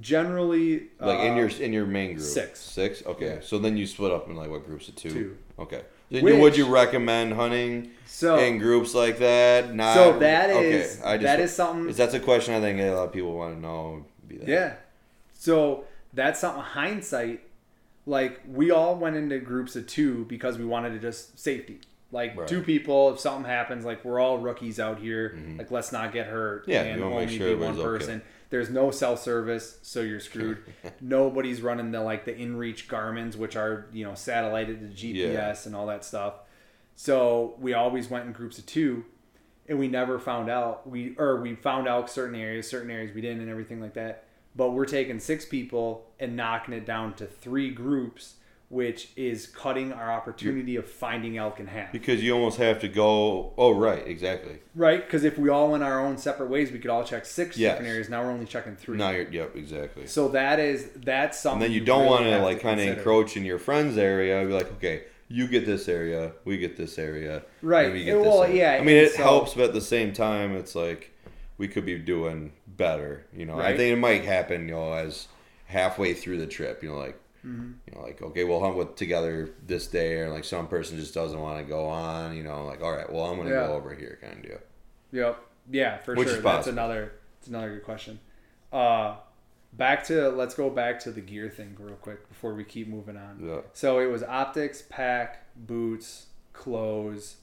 Generally, like in your in your main group? six. Six. Okay. Yeah. So then you split up in like what groups of two? Two. Okay. Then Which- would you recommend hunting so in groups like that? Not. so that okay, I just, that is something. Is that's a question I think a lot of people want to know? Be that. Yeah. So that's something hindsight. Like we all went into groups of two because we wanted to just safety. Like Right. two people, if something happens, like we're all rookies out here. Like let's not get hurt. Mm-hmm. Yeah, and only make sure be one everybody's okay. There's no cell service, so you're screwed. [LAUGHS] Nobody's running the like the InReach Garmin's, which are you know satellited to GPS Yeah. and all that stuff. So we always went in groups of two, and we never found out we or we found out certain areas, certain areas we didn't, and everything like that. But we're taking six people and knocking it down to three groups, which is cutting our opportunity of finding elk in half. Because you almost have to go. Oh right, exactly. Right? Because if we all went our own separate ways, we could all check six Yes. different areas. Now we're only checking three. Now you're. Yep, exactly. So that is that's something. And then you don't really want to like kind of encroach in your friend's area. Be like, okay, you get this area, we get this area, Right. we get Well, this area. yeah, I mean, it so- helps, but at the same time, it's like we could be doing better. You know, I think it might happen. You know, as halfway through the trip, you know, like. Mm-hmm. You know, like okay, we'll hunt with together this day, or like some person just doesn't want to go on. You know, like all right, well I'm gonna Yeah. go over here, kind of deal. Yep. Yeah, for Which sure. That's another. It's another good question. Uh, back to let's go back to the gear thing real quick before we keep moving on. Yeah. So it was optics, pack, boots, clothes,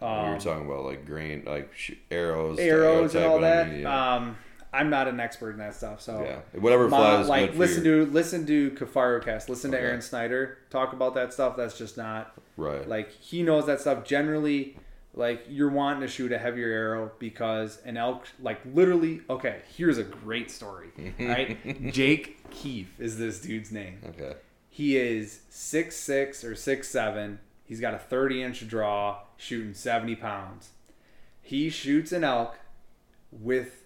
we um, were talking about like grain, like sh- arrows, arrows, and all that. Um, I'm not an expert in that stuff, so yeah, whatever flies. like good for listen your- to listen to Kafarocast, listen to Aaron Snyder talk about that stuff. That's just not right. like he knows that stuff. Generally, like you're wanting to shoot a heavier arrow because an elk, like literally. Okay, here's a great story. [LAUGHS] Right, Jake Keefe is this dude's name. okay. He is six six or six seven. He's got a thirty inch draw, shooting seventy pounds. He shoots an elk with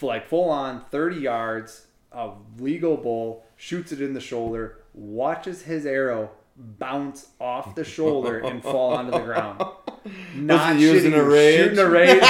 like full on thirty yards of legal bull, shoots it in the shoulder, watches his arrow bounce off the shoulder and fall onto the ground. [LAUGHS] Not he using a rage? Shooting a rage. [LAUGHS]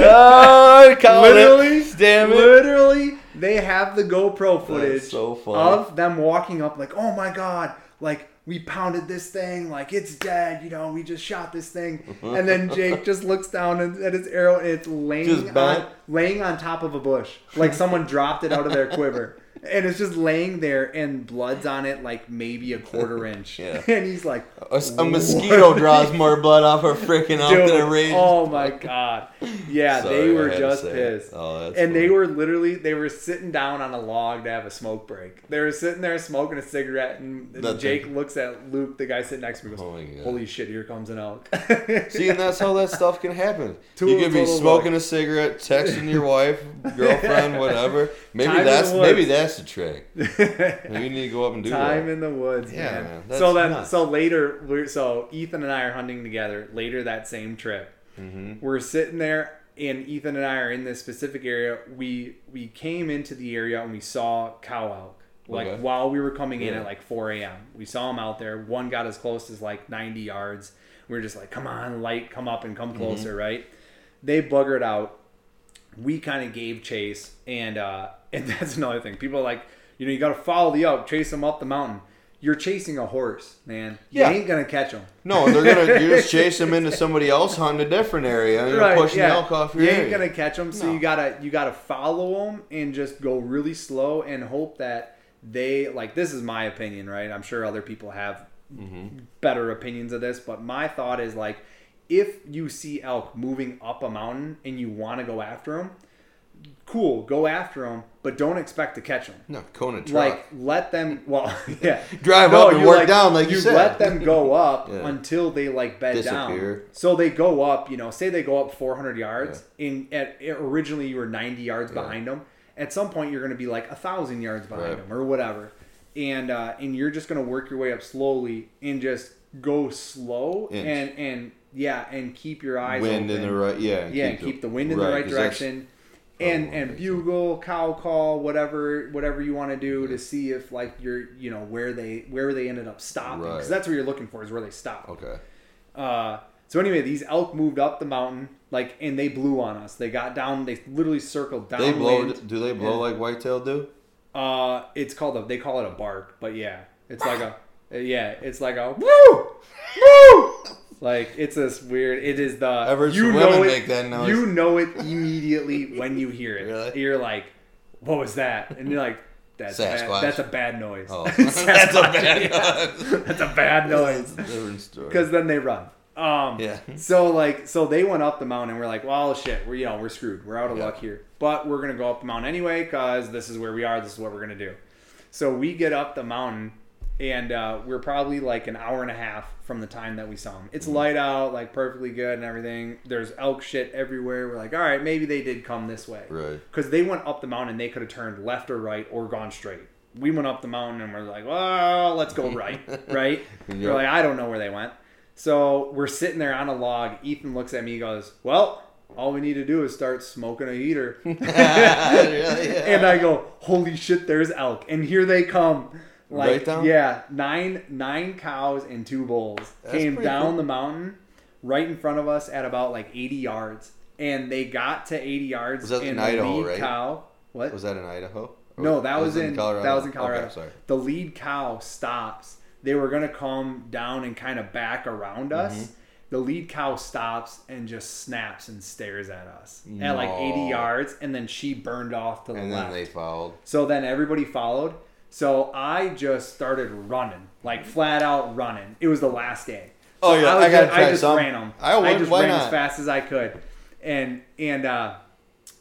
oh, literally, Damn it. literally, they have the GoPro footage so of them walking up, like, "Oh my god!" Like we pounded this thing, like it's dead. You know, we just shot this thing, mm-hmm. and then Jake [LAUGHS] just looks down at his arrow, and it's laying on, laying on top of a bush, like someone dropped it out of their quiver. [LAUGHS] and it's just laying there, and blood's on it like maybe a quarter [LAUGHS] inch. Yeah. [LAUGHS] And he's like, A, a mosquito draws more blood off a freaking elk Dude, than a raging. oh my god. Yeah, Sorry, they were just pissed. Oh, that's and they were literally they were sitting down on a log to have a smoke break. They were sitting there smoking a cigarette and, Jake thing. looks at Luke, the guy sitting next to me, goes, Oh my God. Holy shit, here comes an elk. See, and that's how that stuff can happen. You could be smoking a cigarette, texting your wife, girlfriend, whatever. Maybe Time that's maybe woods. That's the trick. [LAUGHS] You need to go up and do Time that. in the woods, Yeah, man. man, so then, nuts. so later, we're, so Ethan and I are hunting together. Later that same trip, Mm-hmm. we're sitting there, and Ethan and I are in this specific area. We we came into the area and we saw cow elk. Like Okay. while we were coming in Yeah. at like 4 a.m., we saw them out there. One got as close as like 90 yards. We were just like, "Come on, light, come up and come Mm-hmm. closer!" Right? They buggered out. We kind of gave chase, and uh, and [LAUGHS] that's another thing. People are like, you know, you got to follow the elk, chase them up the mountain. You're chasing a horse, man. Yeah. You ain't gonna catch them. No, they're gonna you just [LAUGHS] chase them into somebody else hunting a different area, and you're pushing the elk off your you area. ain't gonna catch them, so No. you gotta you gotta follow them and just go really slow and hope that they like. This is my opinion, right? I'm sure other people have Mm-hmm. better opinions of this, but my thought is like, if you see elk moving up a mountain and you want to go after them, cool, go after them, but don't expect to catch them. no, Kona truck. Like let them. Well, [LAUGHS] yeah. Drive up and you, work down like you said. let them go [LAUGHS] up Yeah. until they like bed Disappear. down. So they go up. You know, say they go up 400 yards. In at originally you were 90 yards Yeah. behind them. At some point you're going to be like a thousand yards behind Right. them or whatever, and uh, and you're just going to work your way up slowly and just go slow Inch. and and yeah and keep your eyes wind open in the right, yeah, yeah, and keep the wind in the right, right 'cause that's- direction. And Oh, and bugle, cow call, whatever whatever you want to do to see if like you're you know where they where they ended up stopping because Right. that's what you're looking for is where they stop. Okay. Uh, so anyway, these elk moved up the mountain like and they blew on us. They got down. They literally circled down. They blow. Do they blow like whitetail do? Uh, it's called a. They call it a bark, but yeah, it's like a. [LAUGHS] Yeah, it's like a woo woo. Like it's this weird. It is the you know it. make that noise. You know it [LAUGHS] immediately when you hear it. Really? You're like, what was that? And you're like, that's bad, Sasquatch. that's a bad noise. Oh, [LAUGHS] [LAUGHS] that's a bad. that's a bad noise. A different story. Because then they run. Um, Yeah. So like, so they went up the mountain. and We're like, well, shit. We're you know we're screwed. We're out of Yeah. luck here. But we're gonna go up the mountain anyway because this is where we are. This is what we're gonna do. So we get up the mountain, and uh, we're probably like an hour and a half from the time that we saw them. It's light out, like perfectly good and everything. There's elk shit everywhere. We're like, all right, maybe they did come this way Right. because they went up the mountain. They could have turned left or right or gone straight. We went up the mountain and we're like, well, let's go right, [LAUGHS] right? Yep. We're like, I don't know where they went. So we're sitting there on a log. Ethan looks at me, he goes, well, all we need to do is start smoking a heater. Really? [LAUGHS] Yeah. [LAUGHS] and I go, holy shit, there's elk, and here they come. Like, Right down? yeah, nine nine cows and two bulls That's came down cool. the mountain, right in front of us at about like 80 yards, and they got to 80 yards. Was that in and Idaho, right? Cow, what? Was that in Idaho? Or No, that was, in, Colorado. that was in Colorado. Okay, sorry. The lead cow stops. They were gonna come down and kind of back around us. Mm-hmm. The lead cow stops and just snaps and stares at us at like 80 yards, and then she burned off to the And left. then they followed. So then everybody followed. So I just started running, like flat out running. It was the last day. Oh, yeah, was I gotta just, try I just some. ran them. I would, just why ran as fast as I could, and and uh,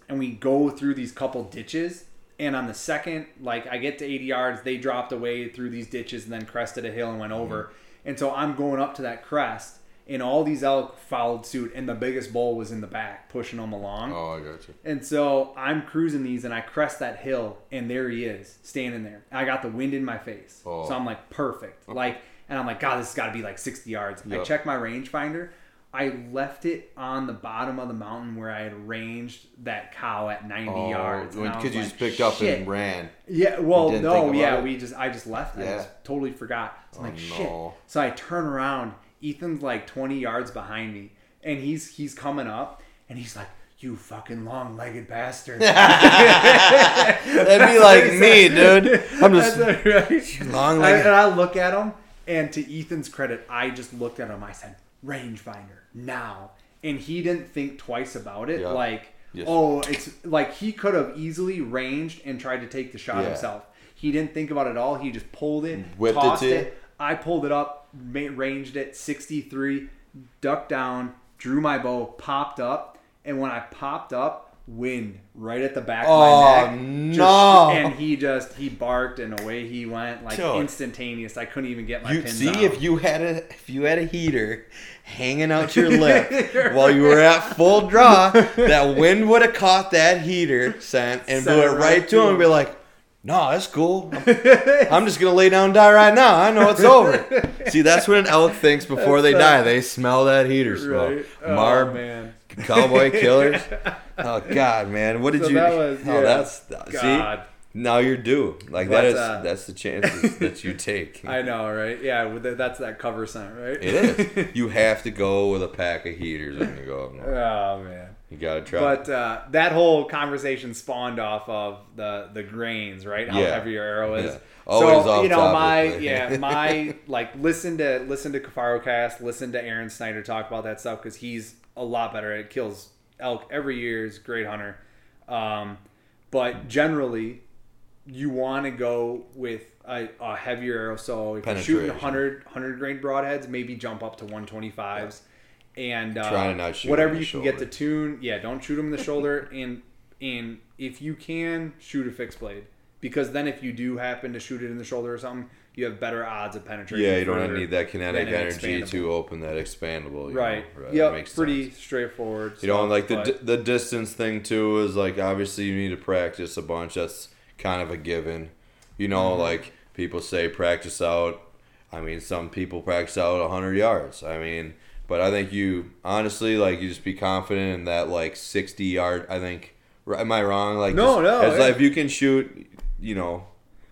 and we go through these couple ditches. And on the second, like I get to 80 yards, they dropped away through these ditches and then crested a hill and went over. Mm-hmm. And so I'm going up to that crest, and all these elk followed suit, and the biggest bull was in the back pushing them along. Oh, I got you. And so I'm cruising these and I crest that hill and there he is standing there. I got the wind in my face. Oh. So I'm like, perfect. Like, and I'm like, God, this has got to be like 60 yards. I check my rangefinder. I left it on the bottom of the mountain where I had ranged that cow at 90 Oh, yards. Because you like, just picked up and ran. Yeah, well, no, yeah, it? we just, I just left. I Yeah. just totally forgot. So I'm Oh, like, shit. no. So I turn around. Ethan's like 20 yards behind me, and he's he's coming up, and he's like, "You fucking long-legged bastard." [LAUGHS] That'd be [LAUGHS] like me, dude. I'm [LAUGHS] just right. long I, legged. and I look at him, and to Ethan's credit, I just looked at him. I said, "Rangefinder now," and he didn't think twice about it. Yeah. Like, Yes. Oh, it's like he could have easily ranged and tried to take the shot Yeah. himself. He didn't think about it at all. He just pulled it, Whipped it tossed to it. I pulled it up, ranged it 63, ducked down, drew my bow, popped up, and when I popped up, wind right at the back of Oh, my neck. Just- no. and he just he barked and away he went like Dude. instantaneous. I couldn't even get my You pins see out. if you had a if you had a heater hanging out your [LAUGHS] lip while you were at full draw, [LAUGHS] that wind would have caught that heater scent and Sent blew it right right to to him and be like, "No, that's cool. I'm, I'm just gonna lay down and die right now. I know it's over." [LAUGHS] See, that's what an elk thinks before they That's, uh, die. They smell that heater smell. right? Oh, Marb, man. cowboy [LAUGHS] killers. Oh God, man, what did So you? that was- oh, yeah. that's see. Now you're due. Like But, that is uh, that's the chances [LAUGHS] that you take. I know, right? Yeah, that's that cover scent, right? It is. You have to go with a pack of heaters when you go up north. oh man. You gotta try. But uh, that whole conversation spawned off of the the grains, right? How Yeah. heavy your arrow is. Yeah. Always so off you know topic, my but- yeah [LAUGHS] my like listen to listen to Cafaro Cast, listen to Aaron Snyder talk about that stuff because he's a lot better. at it. kills elk every year. He's a great hunter. Um, but generally, you want to go with a, a heavier arrow. So if you're shooting Penetration. 100 100 grain broadheads, maybe jump up to 125s. And uh, Try to not shoot whatever you can get to tune, yeah, don't shoot them in the [LAUGHS] shoulder. And and if you can, shoot a fixed blade because then if you do happen to shoot it in the shoulder or something, you have better odds of penetrating. yeah, you don't need that kinetic energy to open that expandable. Right. know, right, makes pretty sense. straightforward. You know, like the di- the distance thing too is like obviously you need to practice a bunch. That's kind of a given. You know, Mm-hmm. like people say practice out. I mean, some people practice out 100 yards. I mean, but I think you honestly like you just be confident in that like 60 yard. I think. Am I wrong? Like No, just- no, as, like, if you can shoot, you know,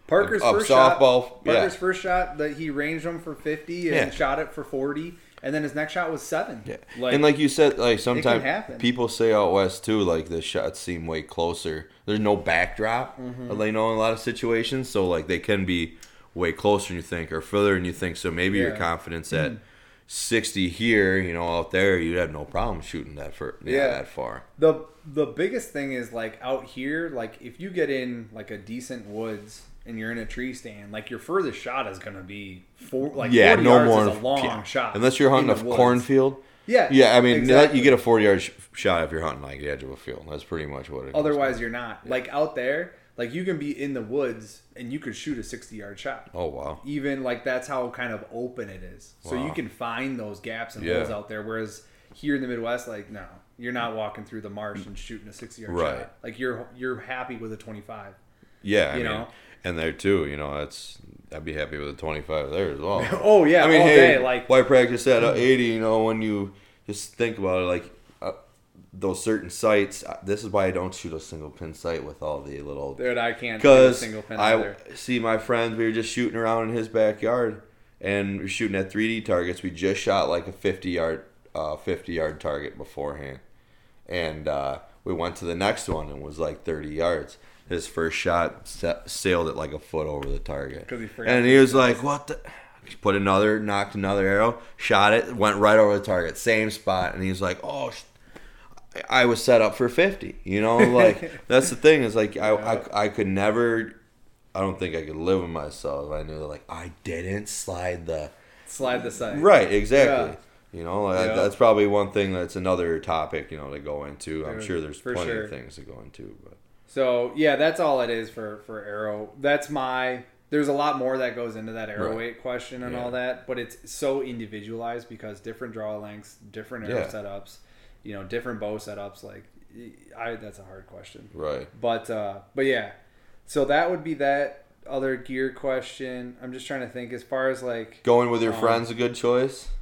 Parker's up first shot. softball, yeah. Parker's first shot that he ranged him for 50 and Yeah. shot it for 40, and then his next shot was seven. Yeah, Like, and like you said, like sometimes people say out west too, like the shots seem way closer. There's no backdrop, Mm-hmm. you know, in a lot of situations, so like they can be way closer than you think, or further than you think. So maybe your Yeah. confidence at 60 here, you know, out there, you'd have no problem shooting that for yeah, Yeah. that far. the the biggest thing is like out here, like if you get in like a decent woods and you're in a tree stand, like your furthest shot is gonna be four like yeah, 40 no yards more is than- a long yeah. shot. unless you're hunting a cornfield. Yeah, Yeah, I mean, exactly. you get a 40 yard sh- shot if you're hunting like the edge of a field. That's pretty much what it is. Otherwise, you're not. Like out there, like you can be in the woods and you could shoot a 60 yard shot. Oh wow. even like that's how kind of open it is. So you can find those gaps and Yeah. holes out there. Whereas here in the Midwest, like no, you're not walking through the marsh and shooting a 60 yard Right. shot. Like you're you're happy with a 25. Yeah, I You mean, know? and there too, you know, that's I'd be happy with a 25 there as well. [LAUGHS] Oh yeah, I mean, hey, day. Like why practice at 80? You know, when you just think about it, like those certain sites. uh, This is why I don't shoot a single pin sight with all the little. dude, I can't shoot a Because single pin I either. see my friends, we were just shooting around in his backyard, and we are shooting at 3D targets. We just shot like a 50 yard, uh, 50 yard target beforehand, and uh, we went to the next one and was like 30 yards. His first shot sa- sailed it like a foot over the target, he and he was like, "What the." He Put another, knocked another arrow, shot it, went right over the target, same spot, and he's like, "Oh, I was set up for 50. You know, like [LAUGHS] that's the thing is like I, I I could never I don't think I could live with myself if I knew like I didn't slide the Slide the sight. right exactly. Yeah. You know, like, Yeah. that's probably one thing that's another topic, you know, to go into. I'm sure there's plenty sure. of things to go into, but So yeah, that's all it is for for arrow. That's my. There's a lot more that goes into that arrow Right. weight question and Yeah. all that, but it's so individualized because different draw lengths, different arrow setups, you know, different bow setups. Like, I that's a hard question. right. But uh, but yeah, so that would be that other gear question. I'm just trying to think as far as like Going with your Um, friends a good choice. [LAUGHS]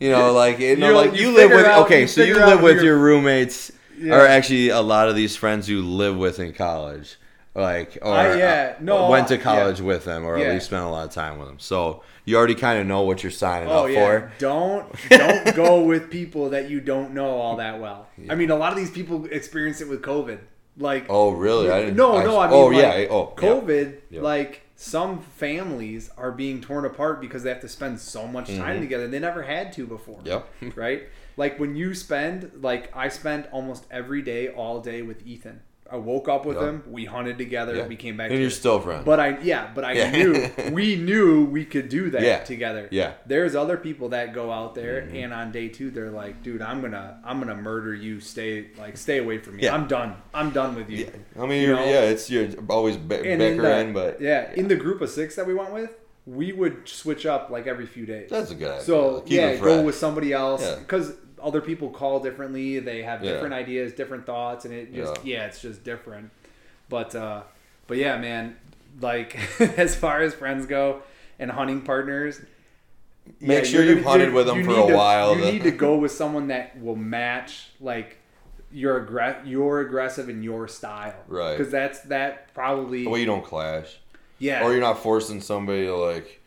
You know, like you know, like you you, live with out- okay, you so you live with your- your roommates, Yeah. or actually a lot of these friends you live with in college, like or I- yeah, uh, no, went to yeah. college with them, or Yeah. at least spent a lot of time with them. So you already kind of know what you're signing Oh up yeah, for. don't [LAUGHS] don't go with people that you don't know all that well. I mean, a lot of these people experience it with COVID. Like, Oh really? I didn't. no, no, I mean, oh like, yeah, oh. COVID. Yeah. Like, some families are being torn apart because they have to spend so much time together. They never had to before. Yep. Right. like when you spend like I spent almost every day, all day with Ethan. I woke up with Yeah. him. We hunted together. Yeah. We came back. And you're still friends. But I yeah, but I Yeah. knew [LAUGHS] we knew we could do that Yeah. together. Yeah. There's other people that go out there Mm-hmm. and on day two they're like, dude, I'm gonna I'm gonna murder you. Stay like stay away from me. Yeah. I'm done. I'm done with you. I mean, You you're, yeah, it's you're always in bickering, the, but yeah, in the group of six that we went with, we would switch up like every few days. that's a good idea. So Keep yeah, go with somebody else Yeah. because other people call differently. They have Yeah. different ideas, different thoughts, and it just yeah. it's just different. But uh, but yeah, man, like [LAUGHS] as far as friends go and hunting partners. Make yeah, sure you've hunted with them you for a to- while. You to- need to go with someone that will match like your aggra- your aggressive and your style, Right. Because that's that probably well, you don't clash, yeah. or you're not forcing somebody to like,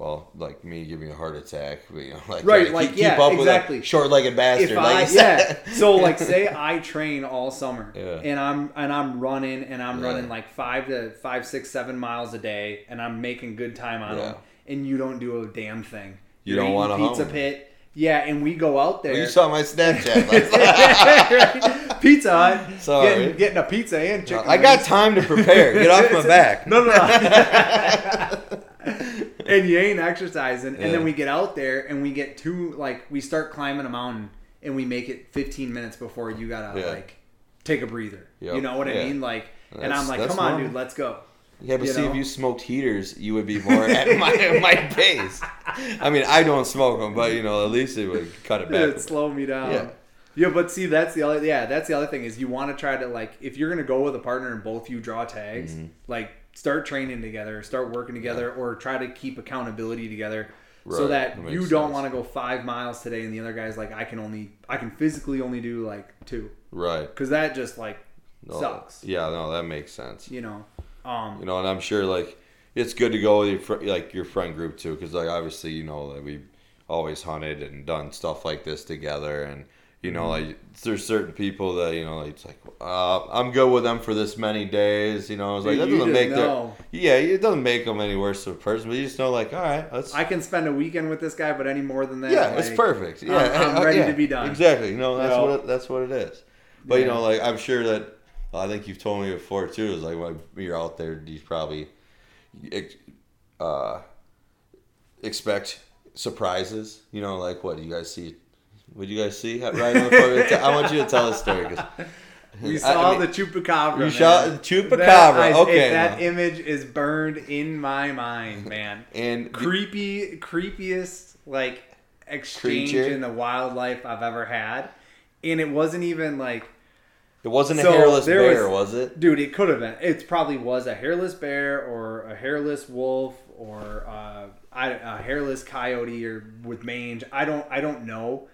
well, like me giving a heart attack. but, You know, like Right, like, keep, yeah, keep up exactly. with a short-legged bastard. if like I [LAUGHS] yeah, so [LAUGHS] like say I train all summer, Yeah. and I'm and I'm running and I'm Yeah. running like five to five, six, seven miles a day, and I'm making good time on Yeah. them, and you don't do a damn thing. You You're don't wanna pizza hum. pit. Yeah, and we go out there. Well, you saw my Snapchat. [LAUGHS] pizza Hut, Sorry. Getting, getting a pizza and chicken. I got time to prepare. Get off my back. No, no, no. And you ain't exercising, and then we get out there and we get two like we start climbing a mountain and we make it 15 minutes before you gotta Yeah. like take a breather. Yep. You know what I Yeah. mean? Like, and I'm like, come on, normal. dude, let's go. Yeah, but You see, know? if you smoked heaters, you would be more at my my [LAUGHS] pace. I mean, I don't smoke them, but you know, at least it would cut it back. It'd slow me down. Yeah. Yeah. but see, that's the other. Yeah, that's the other thing is you want to try to like if you're gonna go with a partner and both you draw tags, Mm-hmm. like start training together, start working together, or try to keep accountability together, so that that you don't want to go five miles today, and the other guy's like, I can only, I can physically only do like two, Right. because that just like No, sucks, Yeah, no, that makes sense. you know. Um, You know, and I'm sure like it's good to go with your fr- like your friend group too, because like obviously you know that we've always hunted and done stuff like this together, and you know Mm-hmm. like there's certain people that you know like, it's like uh, I'm good with them for this many days. You know, it's like that you doesn't make know. their yeah it doesn't make them any worse of a person, but you just know like all right, let's I can spend a weekend with this guy, but any more than that, yeah, it's perfect. Yeah, I'm- I'm ready yeah, to be done. Exactly. You know, that's what it, that's what it is. But you know, like I'm sure that I think you've told me before too. Is like when you're out there, you probably uh, expect surprises. You know, like what do you guys see? Do you guys see right in the photo? I want you to tell a story. 'cause- [LAUGHS] We saw I mean, the chupacabra. You saw the chupacabra. That, I- okay, that image is burned in my mind, man. and Creepy, creepiest like exchange Creature. in the wildlife I've ever had, and it wasn't even like, it wasn't a hairless bear, was- was it? dude, it could have been. It probably was a hairless bear or a hairless wolf or uh, I, a hairless coyote or with mange. I don't, I don't know.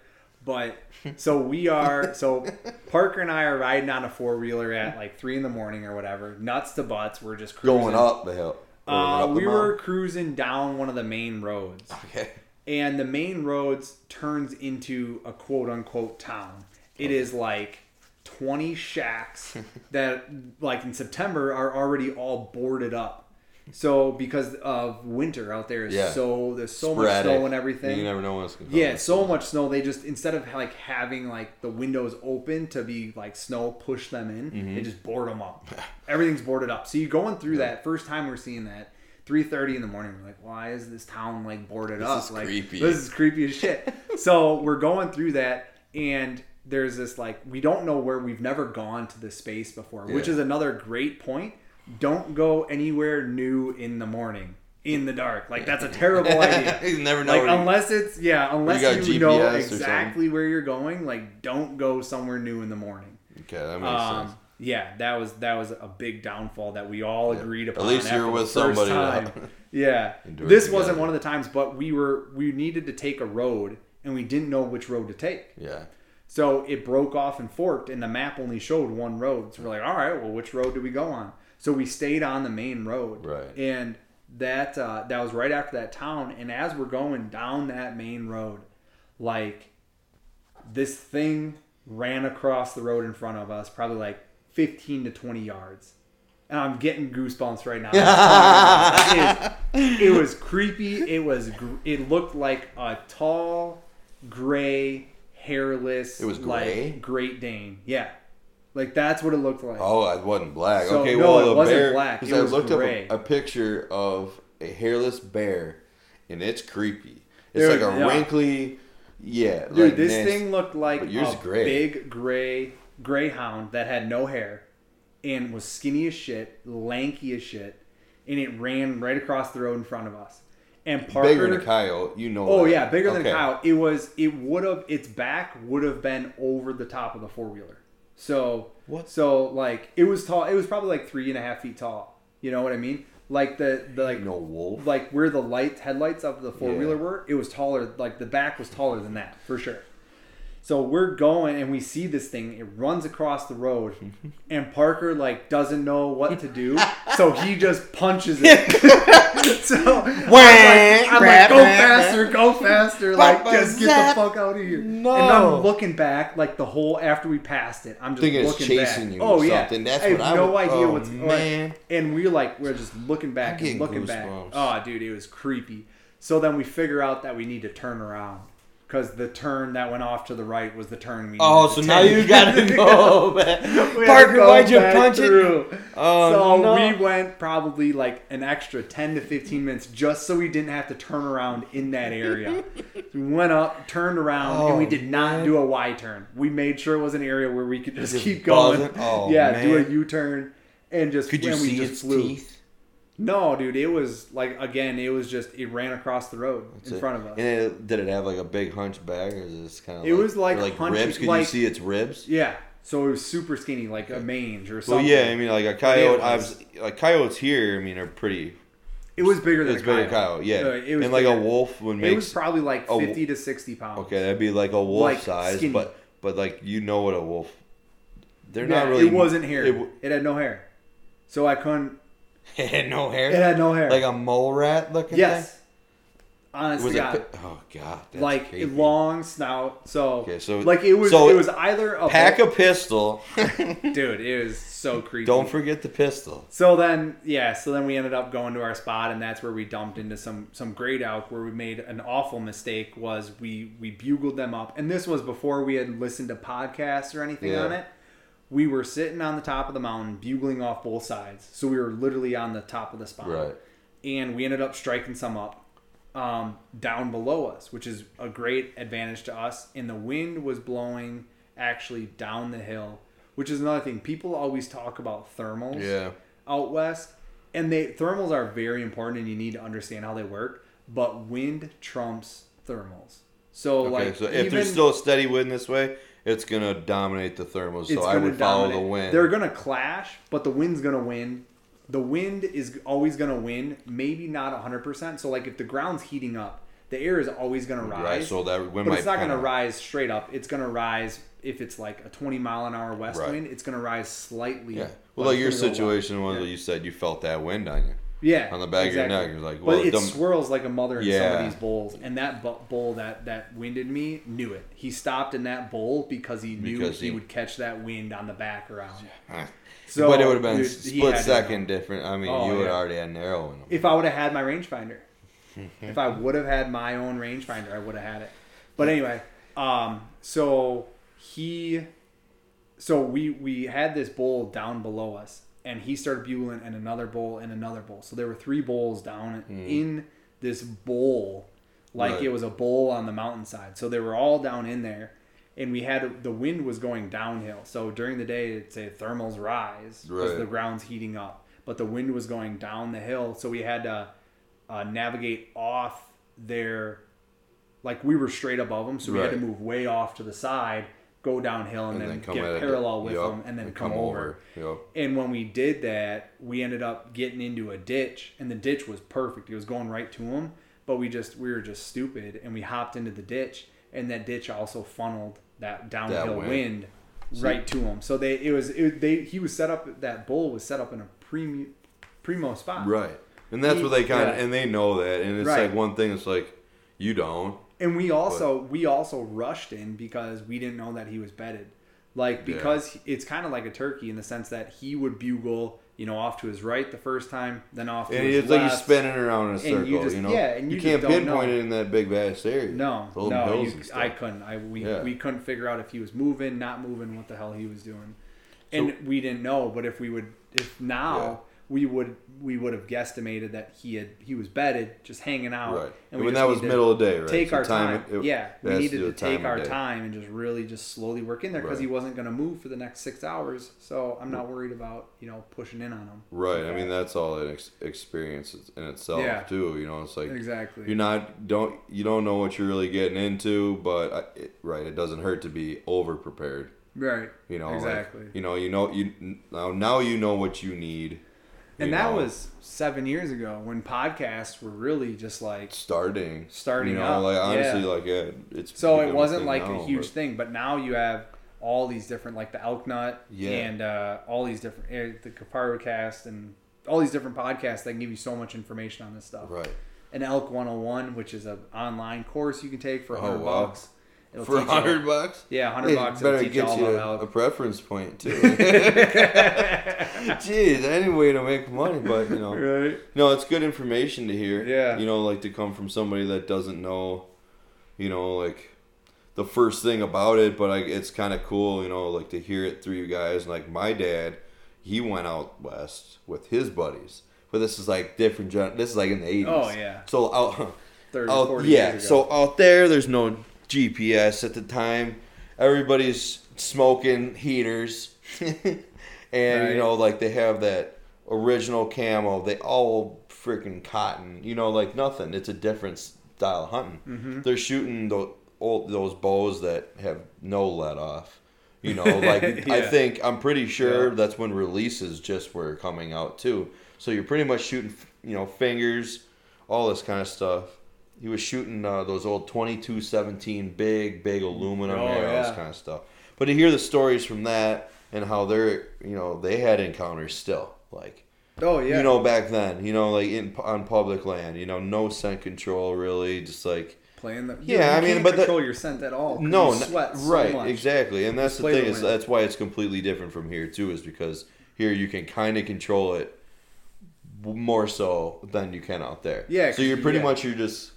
But so we are so Parker and I are riding on a four wheeler at like three in the morning or whatever, nuts to butts. We're just cruising. Going up the hill. Uh, up the we were cruising down one of the main roads, okay. and the main roads turns into a quote unquote town. It is like twenty shacks [LAUGHS] that, like in September, are already all boarded up. So because of winter out there is Yeah. so there's so much snow and everything. You never know what's going to Yeah, so much snow. They just instead of like having like the windows open to be like snow push them in, Mm-hmm. they just board them up. [LAUGHS] Everything's boarded up. So you're going through that first time we're seeing that. 3:30 in the morning, we're like, why is this town like boarded This up? is like creepy. this is creepy as shit. [LAUGHS] so we're going through that, and there's this like we don't know where we've never gone to this space before, which is another great point. Don't go anywhere new in the morning in the dark. Like that's a [LAUGHS] terrible idea. you never know. Like where you- unless it's yeah, unless got you, know exactly where you're going, like don't go somewhere new in the morning. okay, that makes sense. Um, yeah, that was that was a big downfall that we all agreed upon. At least you're with somebody time. [LAUGHS] yeah, this wasn't one of the times, but we were we needed to take a road and we didn't know which road to take. Yeah. So it broke off and forked, and the map only showed one road. So we're like, all right, well, which road do we go on? So we stayed on the main road, Right. And that uh, that was right after that town. And as we're going down that main road, like this thing ran across the road in front of us, probably like fifteen to twenty yards. And I'm getting goosebumps right now. [LAUGHS] It is- it was creepy. It was. gr- It looked like a tall, gray, hairless, It was gray? like Great Dane. Yeah, like that's what it looked like. Oh, it wasn't black. So, okay, no, well, it wasn't bear, black. 'cause It I looked gray. up a, a picture of a hairless bear, and it's creepy. It's Dude, like a yeah. wrinkly, yeah. Dude, like this nasty. thing looked like a gray. big gray greyhound that had no hair and was skinny as shit, lanky as shit, and it ran right across the road in front of us. And Parker, bigger than a coyote. You know. oh that. yeah, bigger than Okay. a cow. It was. It would have. Its back would have been over the top of the four wheeler. So What? So like it was tall. It was probably like three and a half feet tall. You know what I mean? Like the the like No wolf. like where the light headlights of the four wheeler Yeah. were, it was taller. Like the back was taller than that for sure. So we're going and we see this thing. It runs across the road, [LAUGHS] and Parker like doesn't know what to do, [LAUGHS] so he just punches it. [LAUGHS] so I'm like, I'm like, go faster, go faster, like just get the fuck out of here. No. And I'm looking back, like the whole after we passed it, I'm just Thinking looking chasing back. you oh yeah, something. That's I have what I no would- idea oh, what's man. and we're like we're just looking back and looking back. goosebumps. Oh, dude, it was creepy. So then we figure out that we need to turn around because the turn that went off to the right was the turn we. Oh, so now you gotta [LAUGHS] go, man. We had to Parker, go why'd you punch it? through. Oh, so no. we went probably like an extra 10 to 15 minutes just so we didn't have to turn around in that area. [LAUGHS] we went up, turned around, and we Oh, did not man. do a Y turn. We made sure it was an area where we could just, Just keep going. Oh, yeah, do a U turn and just Could you and we see just its flew. teeth? No, dude, it was like again, it was just it ran across the road in So- front of us. And it, did it have like a big hunchback, or is this kind of? It was like like hunchy- ribs. Could you see its ribs? Yeah, so it was super skinny, like a mange or something. Well, yeah. I mean, like a coyote. it I was- like coyotes here. I mean, are pretty. it was bigger than It's a bigger coyote. coyote. Yeah. Uh, it was and like a wolf would make. It was probably like fifty to sixty pounds. Okay, that'd be like a wolf Like, size, skinny. but but like you know what a wolf. They're Yeah, not really. It wasn't hair. It, It, had no hair, so I couldn't. [LAUGHS] it had no hair. It had no hair. like a mole rat looking. yes, Thing? honestly, God. it? Oh god. That's like creepy. long snout. So, Okay, so- like it was. so it was either a Pack a pistol. [LAUGHS] dude. It was so creepy. Don't forget the pistol. So then, yeah. So then we ended up going to our spot, and that's where we dumped into some some great elk. Where we made an awful mistake was we we bugled them up, and this was before we had listened to podcasts or anything Yeah. on it. We were sitting on the top of the mountain, bugling off both sides. So we were literally on the top of the spot, Right. and we ended up striking some up um, down below us, which is a great advantage to us. And the wind was blowing actually down the hill, which is another thing. People always talk about thermals Yeah. out west, and they thermals are very important, and you need to understand how they work. But wind trumps thermals. So Okay, like so if even, there's still a steady wind this way, it's gonna dominate the thermals. So I gonna would follow the wind. They're gonna clash, but the wind's gonna win. The wind is always gonna win. Maybe not hundred percent. So like if the ground's heating up, the air is always gonna rise. right. So that wind but it's not going to kinda- rise straight up. It's going to rise if it's like a 20 mile an hour west Right. wind. It's going to rise slightly. Yeah. Well, like your gonna situation was Yeah. you said you felt that wind on you. Yeah, on the back of your neck, you're like, well, but it dumb- swirls like a mother in some of these bowls, and that bowl that that winded me knew it. He stopped in that bowl because he knew Because he, he- would catch that wind on the back around. So, but it would have been dude, split second different. I mean, Oh, you would yeah. already had narrow in. If I would have had my rangefinder, [LAUGHS] if I would have had my own rangefinder, I would have had it. But anyway, um, so he, so we we had this bowl down below us, and he started bugling, and another bowl, and another bowl. So there were three bowls down in this bowl, like Right. it was a bowl on the mountainside. So they were all down in there. And we had the wind was going downhill. So during the day, it'd say thermals rise because Right. the ground's heating up, but the wind was going down the hill. So we had to uh, navigate off there, like we were straight above them, so we had to move way off to the side, go downhill, and, then, come get parallel with yup, them, and then come, over. Yup. And when we did that, we ended up getting into a ditch, and the ditch was perfect. It was going right to them, but we just we were just stupid, and we hopped into the ditch, and that ditch also funneled that downhill wind. wind, right to him. So they it was it, they he was set up that bull was set up in a primo primo spot, Right. And that's He- what they kind of, yeah. and they know that. And it's Right. like one thing, it's like, you don't. And we also we also rushed in because we didn't know that he was bedded. Like because it's kind of like a turkey in the sense that he would bugle, you know, off to his right the first time, then off to And his it's like left. you're spinning around in a circle, you you, know. yeah, and you just can't pinpoint it in that big vast area. No, no, you. I couldn't. I we Yeah. we couldn't figure out if he was moving, not moving, what the hell he was doing, and we didn't know. But if we would, if now Yeah. we would, we would have guesstimated that he had he was bedded, just hanging out. Right. And when just that was middle of the day, right? Take So our time. it- yeah, we needed to, take our time and just really just slowly work in there because Right. he wasn't going to move for the next six hours. So I'm not worried about you know pushing in on him. Right. I mean, that's all an ex- experience in itself Yeah. too. You know, it's like Exactly. you're not don't you don't know what you're really getting into, but I, it, right, it doesn't hurt to be over prepared. right. You know, like, Exactly. you know, you know, you now now you know what you need. And you that know, was seven years ago when podcasts were really just like starting, starting You know, up, like honestly, yeah. like yeah, it's So it wasn't like now, a huge but- thing, but now you have all these different, like the Elk Nut Yeah. and uh, all these different, uh, the Kaparu Cast and all these different podcasts that can give you so much information on this stuff. Right. And Elk 101, which is an online course you can take for Oh, 100 wow. bucks. It'll For a teach you all- hundred bucks. Yeah, 100 bucks. Better teach get all you a, a preference point too. [LAUGHS] [LAUGHS] Jeez, any way to make money, but you know, Right. no, it's good information to hear. Yeah. you know, like to come from somebody that doesn't know, you know, like the first thing about it, but I, it's kind of cool, you know, like to hear it through you guys. Like my dad, he went out west with his buddies, but this is like different. Gen- this is like in the eighties. Oh, yeah. So out. 30, out 40 yeah, so out there, there's no GPS at the time. Everybody's smoking heaters, [LAUGHS] and Right. you know, like they have that original camo. They all freaking cotton. You know, like nothing. It's a different style of hunting. Mm-hmm. They're shooting those old those bows that have no let off. You know, [LAUGHS] like I think I'm pretty sure Yeah. that's when releases just were coming out too. So you're pretty much shooting, you know, fingers, all this kind of stuff. He was shooting uh, those old 2217 big, big aluminum Oh, arrows, yeah. kind of stuff. But to hear the stories from that and how they're, you know, they had encounters still, like oh, yeah. you know, back then, you know, like in on public land, you know, no scent control really, just like Playing the. Yeah, you I mean, but the- control your scent at all. no, sweat so right, much. exactly, and that's the play the thing is that's why it's completely different from here too, is because here you can kind of control it more so than you can out there. Yeah, so you're pretty yeah. much you're just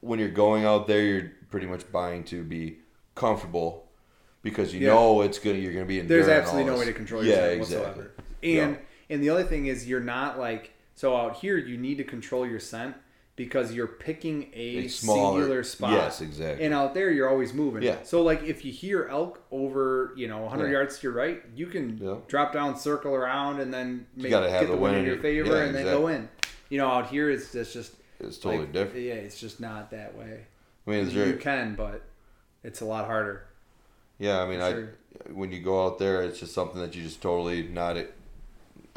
when you're going out there, you're pretty much buying to be comfortable because you Yeah. know it's gonna you're gonna be. In. There's absolutely no way to control your yeah, scent exactly. whatsoever. And and the other thing is you're not like so out here you need to control your scent because you're picking a, A smaller- singular spot. yes, exactly. And out there you're always moving. Yeah. So like if you hear elk over, you know, 100 Yeah. yards to your right, you can Yeah. drop down, circle around and then make, gotta have get the the, wind in your favor Yeah, and then go in. You know, out here it's just just It's totally like, different. Yeah, it's just not that way. I mean, You can, but it's a lot harder. Yeah, I mean, I Sure. when you go out there, it's just something that you just totally not.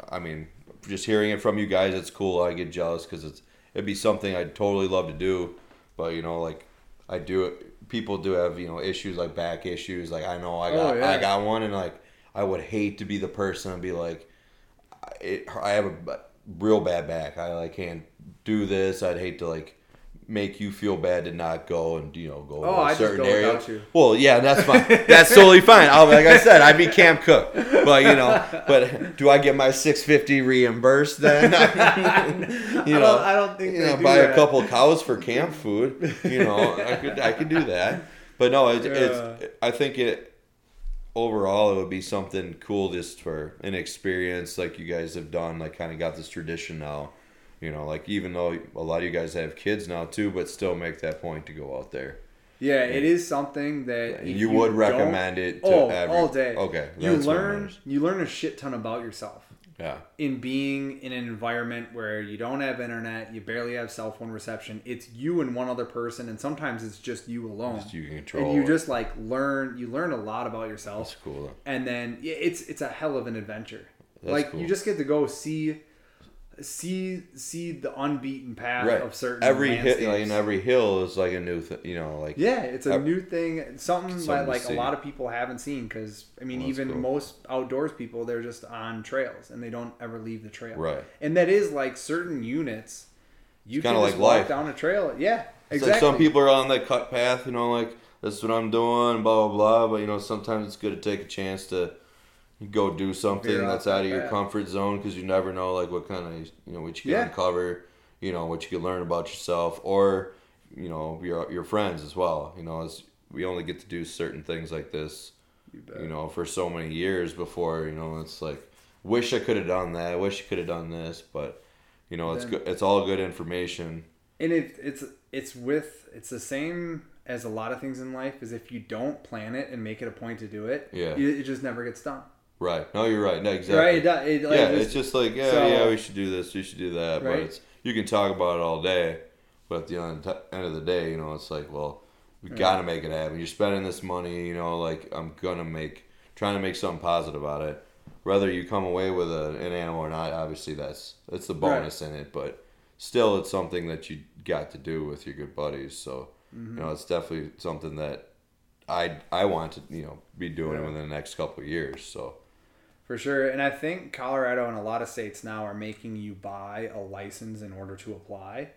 I mean, just hearing it from you guys, it's cool. I get jealous because it's it'd be something I'd totally love to do, but you know, like I do it. People do have you know issues like back issues. Like I know I oh, got Oh, yeah. I got one, and like I would hate to be the person and be like, I- it, I have a real bad back. I like can't do this. I'd hate to like make you feel bad to not go and you know go Oh, to a I certain area. Well, yeah, that's fine. [LAUGHS] That's totally fine. I'll, like I said, I'd be camp cook, but you know, but do I get my six fifty reimbursed then? [LAUGHS] you I know, don't- I don't think you know, buy that. a couple cows for camp food. You know, I could I could do that, but no, it, Yeah. it's I think it overall it would be something cool just for an experience like you guys have done. Like kind of got this tradition now. You know, like even though a lot of you guys have kids now too, but still make that point to go out there. Yeah, it is something that if You would recommend it to oh, every- all day. Okay, you learn you learn a shit ton about yourself Yeah. in being in an environment where you don't have internet, you barely have cell phone reception. It's you and one other person, and sometimes it's just you alone. Just you can control and you it. just like learn. You learn a lot about yourself. That's cool. And then yeah, it's it's a hell of an adventure. That's like cool. you just get to go see see see the unbeaten path Right. of certain Every hill, like, and every hill is like a new thing. You know, like Yeah, it's a Ev- new thing, something, Something that like a lot of people haven't seen. Because I mean, Well, even cool. most outdoors people, they're just on trails and they don't ever leave the trail. Right. And that is like certain units. You can kinda like walk life. down a trail. Yeah, It's exactly. like some people are on that cut path, you know, like this is what I'm doing, blah blah blah. But you know, sometimes it's good to take a chance to go do something Veer that's out of your path. comfort zone because you never know like what kind of you know what you can Yeah. uncover, you know what you can learn about yourself or you know your your friends as well. You know, as we only get to do certain things like this, You bet. you know, for so many years before you know it's like wish I could have done that, wish I could have done this, but you know it's good. It's all good information. and it, it's it's with it's the same as a lot of things in life is if you don't plan it and make it a point to do it Yeah. you, it just never gets done Right? No, you're right. No, exactly. right it, does- it, like, yeah, just- it's just like yeah, so- yeah, we should do this, we should do that, Right. but it's you can talk about it all day, but at the end end of the day, you know, it's like well, we Right. got to make it happen. You're spending this money, you know, like I'm gonna make trying to make something positive out of it. Whether you come away with a, an animal or not, obviously that's that's the Right. bonus in it, but still, it's something that you got to do with your good buddies. So Mm-hmm. you know, it's definitely something that I I want to you know be doing Yeah. within the next couple of years. So. For sure. And I think Colorado and a lot of states now are making you buy a license in order to apply.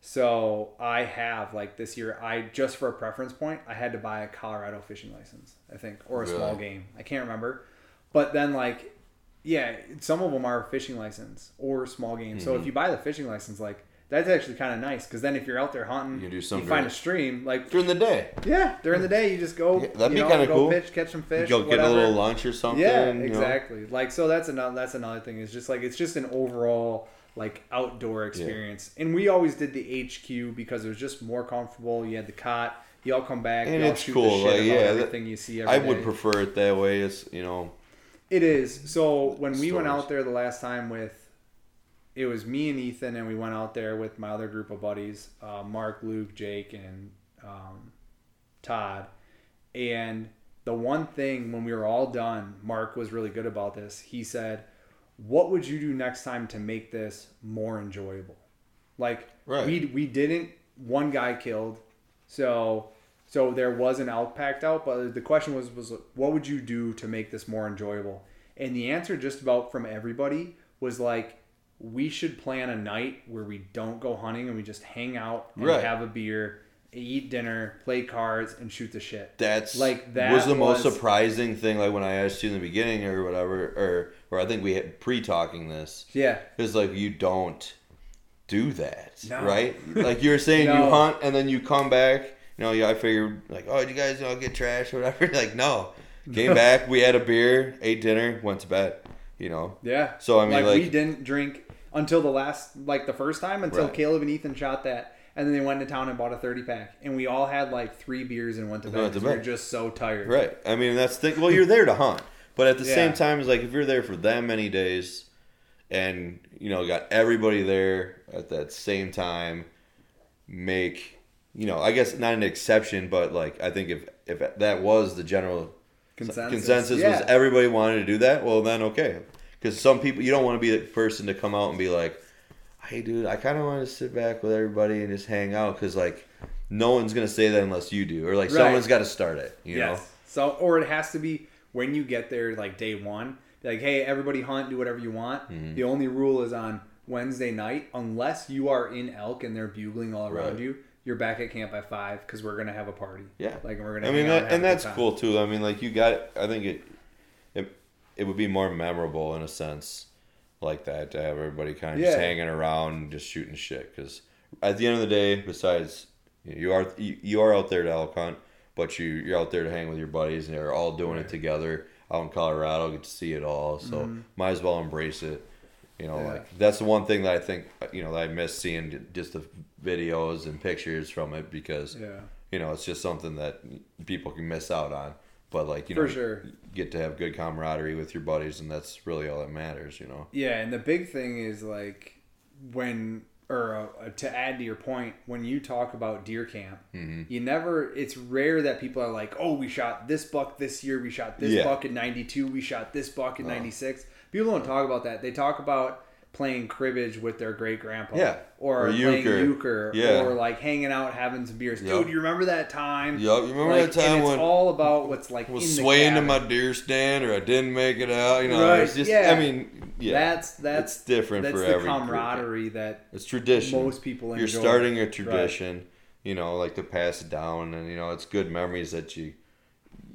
So I have like this year, I just for a preference point, I had to buy a Colorado fishing license, I think, or a small game. I can't remember. But then like, yeah, some of them are fishing license or small game. So Mm-hmm. if you buy the fishing license, like that's actually kind of nice because then if you're out there hunting, You do you find a stream, like During the day, yeah, during the day you just go, Yeah, that'd you be kinda go cool. pitch, catch some fish, go get a little lunch or something. Yeah, you know? exactly. Like so that's another that's another thing. Is just like it's just an overall like outdoor experience. And we always did the HQ because it was just more comfortable. You had the cot. You all come back. And it's shoot cool, like, yeah, that- everything you see. Every I would day. prefer it that way. It's you know, It is. So when we went out there the last time with, it was me and Ethan, and we went out there with my other group of buddies, uh, Mark, Luke, Jake, and um, Todd. And the one thing when we were all done, Mark was really good about this. He said, "What would you do next time to make this more enjoyable?" Like Right. we we didn't. One guy killed, so so there was an elk packed out. But the question was was what would you do to make this more enjoyable? And the answer just about from everybody was like we should plan a night where we don't go hunting and we just hang out and Right. have a beer, eat dinner, play cards, and shoot the shit. that's Like, that was the most surprising thing. Like when I asked you in the beginning or whatever, or or I think we had pre-talking this. Yeah, It's like you don't do that, No. right? Like you were saying, you [LAUGHS] hunt and then you come back. You know, yeah, I figured like, oh, you guys know get trash or [LAUGHS] whatever? Like, no, came back, we had a beer, ate dinner, went to bed. You know, yeah. So, I mean, like, like- we didn't drink until the last, like the first time, until Right. Caleb and Ethan shot that, and then they went to town and bought a thirty pack, and we all had like three beers and went to bed. Went to 'cause we were just so tired. Right. I mean, that's the. Well, you're there to hunt, but at the Yeah. same time, it's like if you're there for that many days, and you know, got everybody there at that same time, make you know, I guess not an exception, but like I think if if that was the general Consensus. consensus Yeah. was everybody wanted to do that, well then okay, because some people you don't want to be the person to come out and be like, hey dude, I kind of want to sit back with everybody and just hang out, because like no one's gonna say that unless you do, or like Right. someone's got to start it, you know. yes. So, or it has to be when you get there, like day one. Like, hey, everybody hunt, do whatever you want. Mm-hmm. The only rule is on Wednesday night, unless you are in elk and they're bugling all around Right. you. You're back at camp by five because we're gonna have a party. Yeah. like we're gonna. I mean, that, have and that's cool too. I mean, like you got. I think it, it, would be more memorable in a sense, like that to have everybody kind of just hanging around, just shooting shit. Because at the end of the day, besides you, are you, you are out there to elk hunt, but you you're out there to hang with your buddies, and they're all doing it together out in Colorado. Get to see it all, so might as well embrace it. You know, Mm-hmm. Yeah. like that's the one thing that I think you know that I miss seeing just the videos and pictures from it because Yeah. you know, it's just something that people can miss out on. But like you For know, sure. Get to have good camaraderie with your buddies, and that's really all that matters. You know. Yeah, and the big thing is like when or uh, to add to your point, when you talk about deer camp, Mm-hmm. you never. It's rare that people are like, "Oh, we shot this buck this year. We shot this Yeah. buck in '92. We shot this buck in Oh. '96." People don't talk about that. They talk about playing cribbage with their great grandpa, Yeah. or, Or playing euchre. euchre, Yeah. or like hanging out having some beers. Yup. Dude, you remember that time? Yup, you remember Like, that time it's when all about what's like was swaying to my deer stand, or I didn't make it out. You know, Right, it's just. yeah. I mean, yeah, That's that's it's different that's for the every group. camaraderie that It's tradition. most people You're starting a tradition. you know, like to pass it down, and you know, it's good memories that you,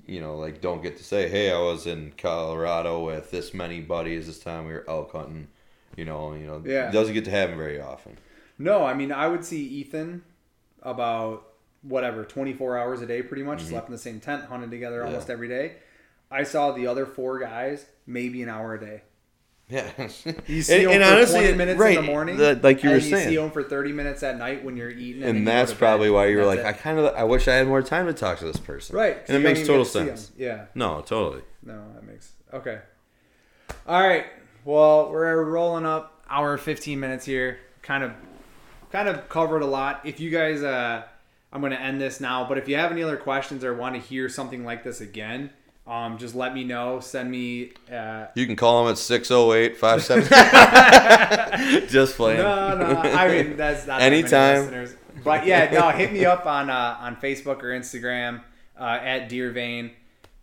you know, like don't get to say, hey, I was in Colorado with this many buddies this time we were elk hunting, you know, you know, Yeah. it doesn't get to happen very often. No, I mean I would see Ethan about whatever 24 hours a day, pretty much Mm-hmm. slept in the same tent, hunted together almost every day. I saw the other four guys maybe an hour a day. Yeah, [LAUGHS] You see them for 20 minutes in the morning, the- like you were and you saying, see them for 30 minutes at night when you're eating, and you that's probably why you were like, That's I kind of, I wish I had more time to talk to this person. right? and it makes total see Yeah, No, totally. no, that makes okay. All right, well we're rolling up hour 15 minutes here. Kind of, kind of covered a lot. If you guys, uh, I'm going to end this now. But if you have any other questions or want to hear something like this again, um, just let me know. Send me. Uh, You can call them at 608 57. [LAUGHS] Just playing. no, no. I mean, that's not that Anytime. listeners. But yeah, no. Hit me up on uh, on Facebook or Instagram uh, at Deer Vein,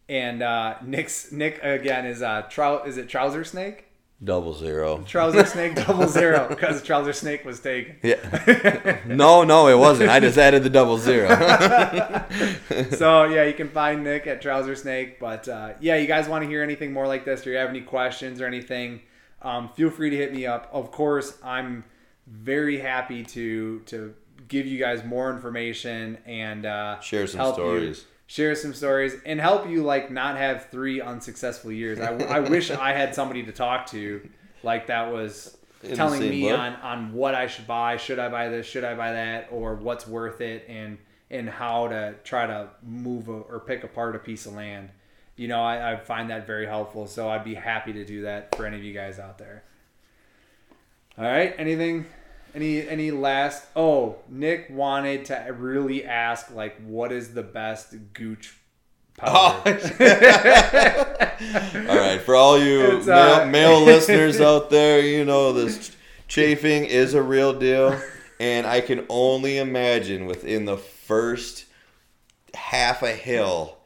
and uh, Nick's Nick again is uh, trou- is it Trouser Snake? Double zero. Trouser [LAUGHS] Snake double zero because Trouser Snake was taken. Yeah. no, no, it wasn't. I just added the double zero. [LAUGHS] so yeah, you can find Nick at Trouser Snake. But uh, yeah, you guys want to hear anything more like this, or you have any questions or anything, um, feel free to hit me up. Of course, I'm very happy to to give you guys more information and uh, Share some help you- stories. Share some stories and help you like not have three unsuccessful years. I, I wish I had somebody to talk to like that was In telling me boat. on on what I should buy, should I buy this, should I buy that, or what's worth it, and and how to try to move a, or pick apart a piece of land. You know, I, I find that very helpful. So I'd be happy to do that for any of you guys out there. All right. Anything? Any any last? Oh, Nick wanted to really ask like, what is the best gooch Oh, [LAUGHS] all right, for all you uh, male, male [LAUGHS] listeners out there, you know this chafing is a real deal, and I can only imagine within the first half a hill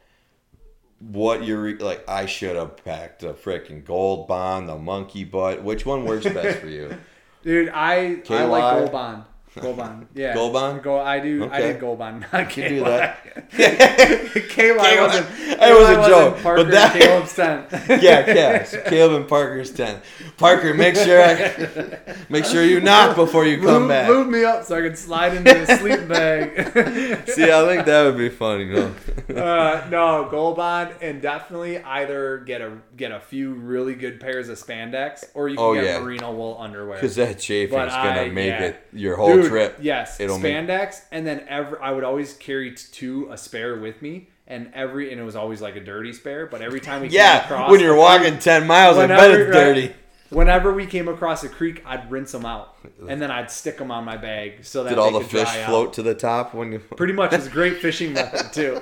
what you're re- like. I should have packed a freaking gold bond, the monkey butt. Which one works best for you? [LAUGHS] Dude, I I KY? like Gold Bond. Gold [LAUGHS] Bond. Yeah. Gold Bond? Go I do I did Gold [LAUGHS] Bond, not. You do that. [LAUGHS] KY wasn't It was a joke, Parker but that- Caleb's tent. yeah, yeah. So Caleb and Parker's ten. Parker, make sure I, make sure you knock before you come move, back. move me up so I can slide into the sleep bag. See, I think that would be funny. No? uh, no, Gold Bond, and definitely either get a get a few really good pairs of spandex, or you can Oh, get yeah. merino wool underwear. Because that chafing is gonna I- make yeah. it your whole Dude, trip. Yes, It'll make- spandex, and then every I would always carry two a spare with me, and every and it was always like a dirty spare. But every time we [LAUGHS] came Yeah, across when you're walking ten miles, I bet it's right. dirty. whenever we came across a creek, I'd rinse them out, [LAUGHS] and then I'd stick them on my bag so that Did all they the could fish dry out. float to the top when you? Pretty much, it's a [LAUGHS] great fishing method too.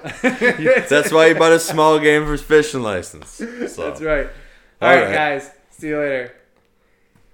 That's why you bought a small game for fishing license. So. That's right. All All right, right. guys. See you later.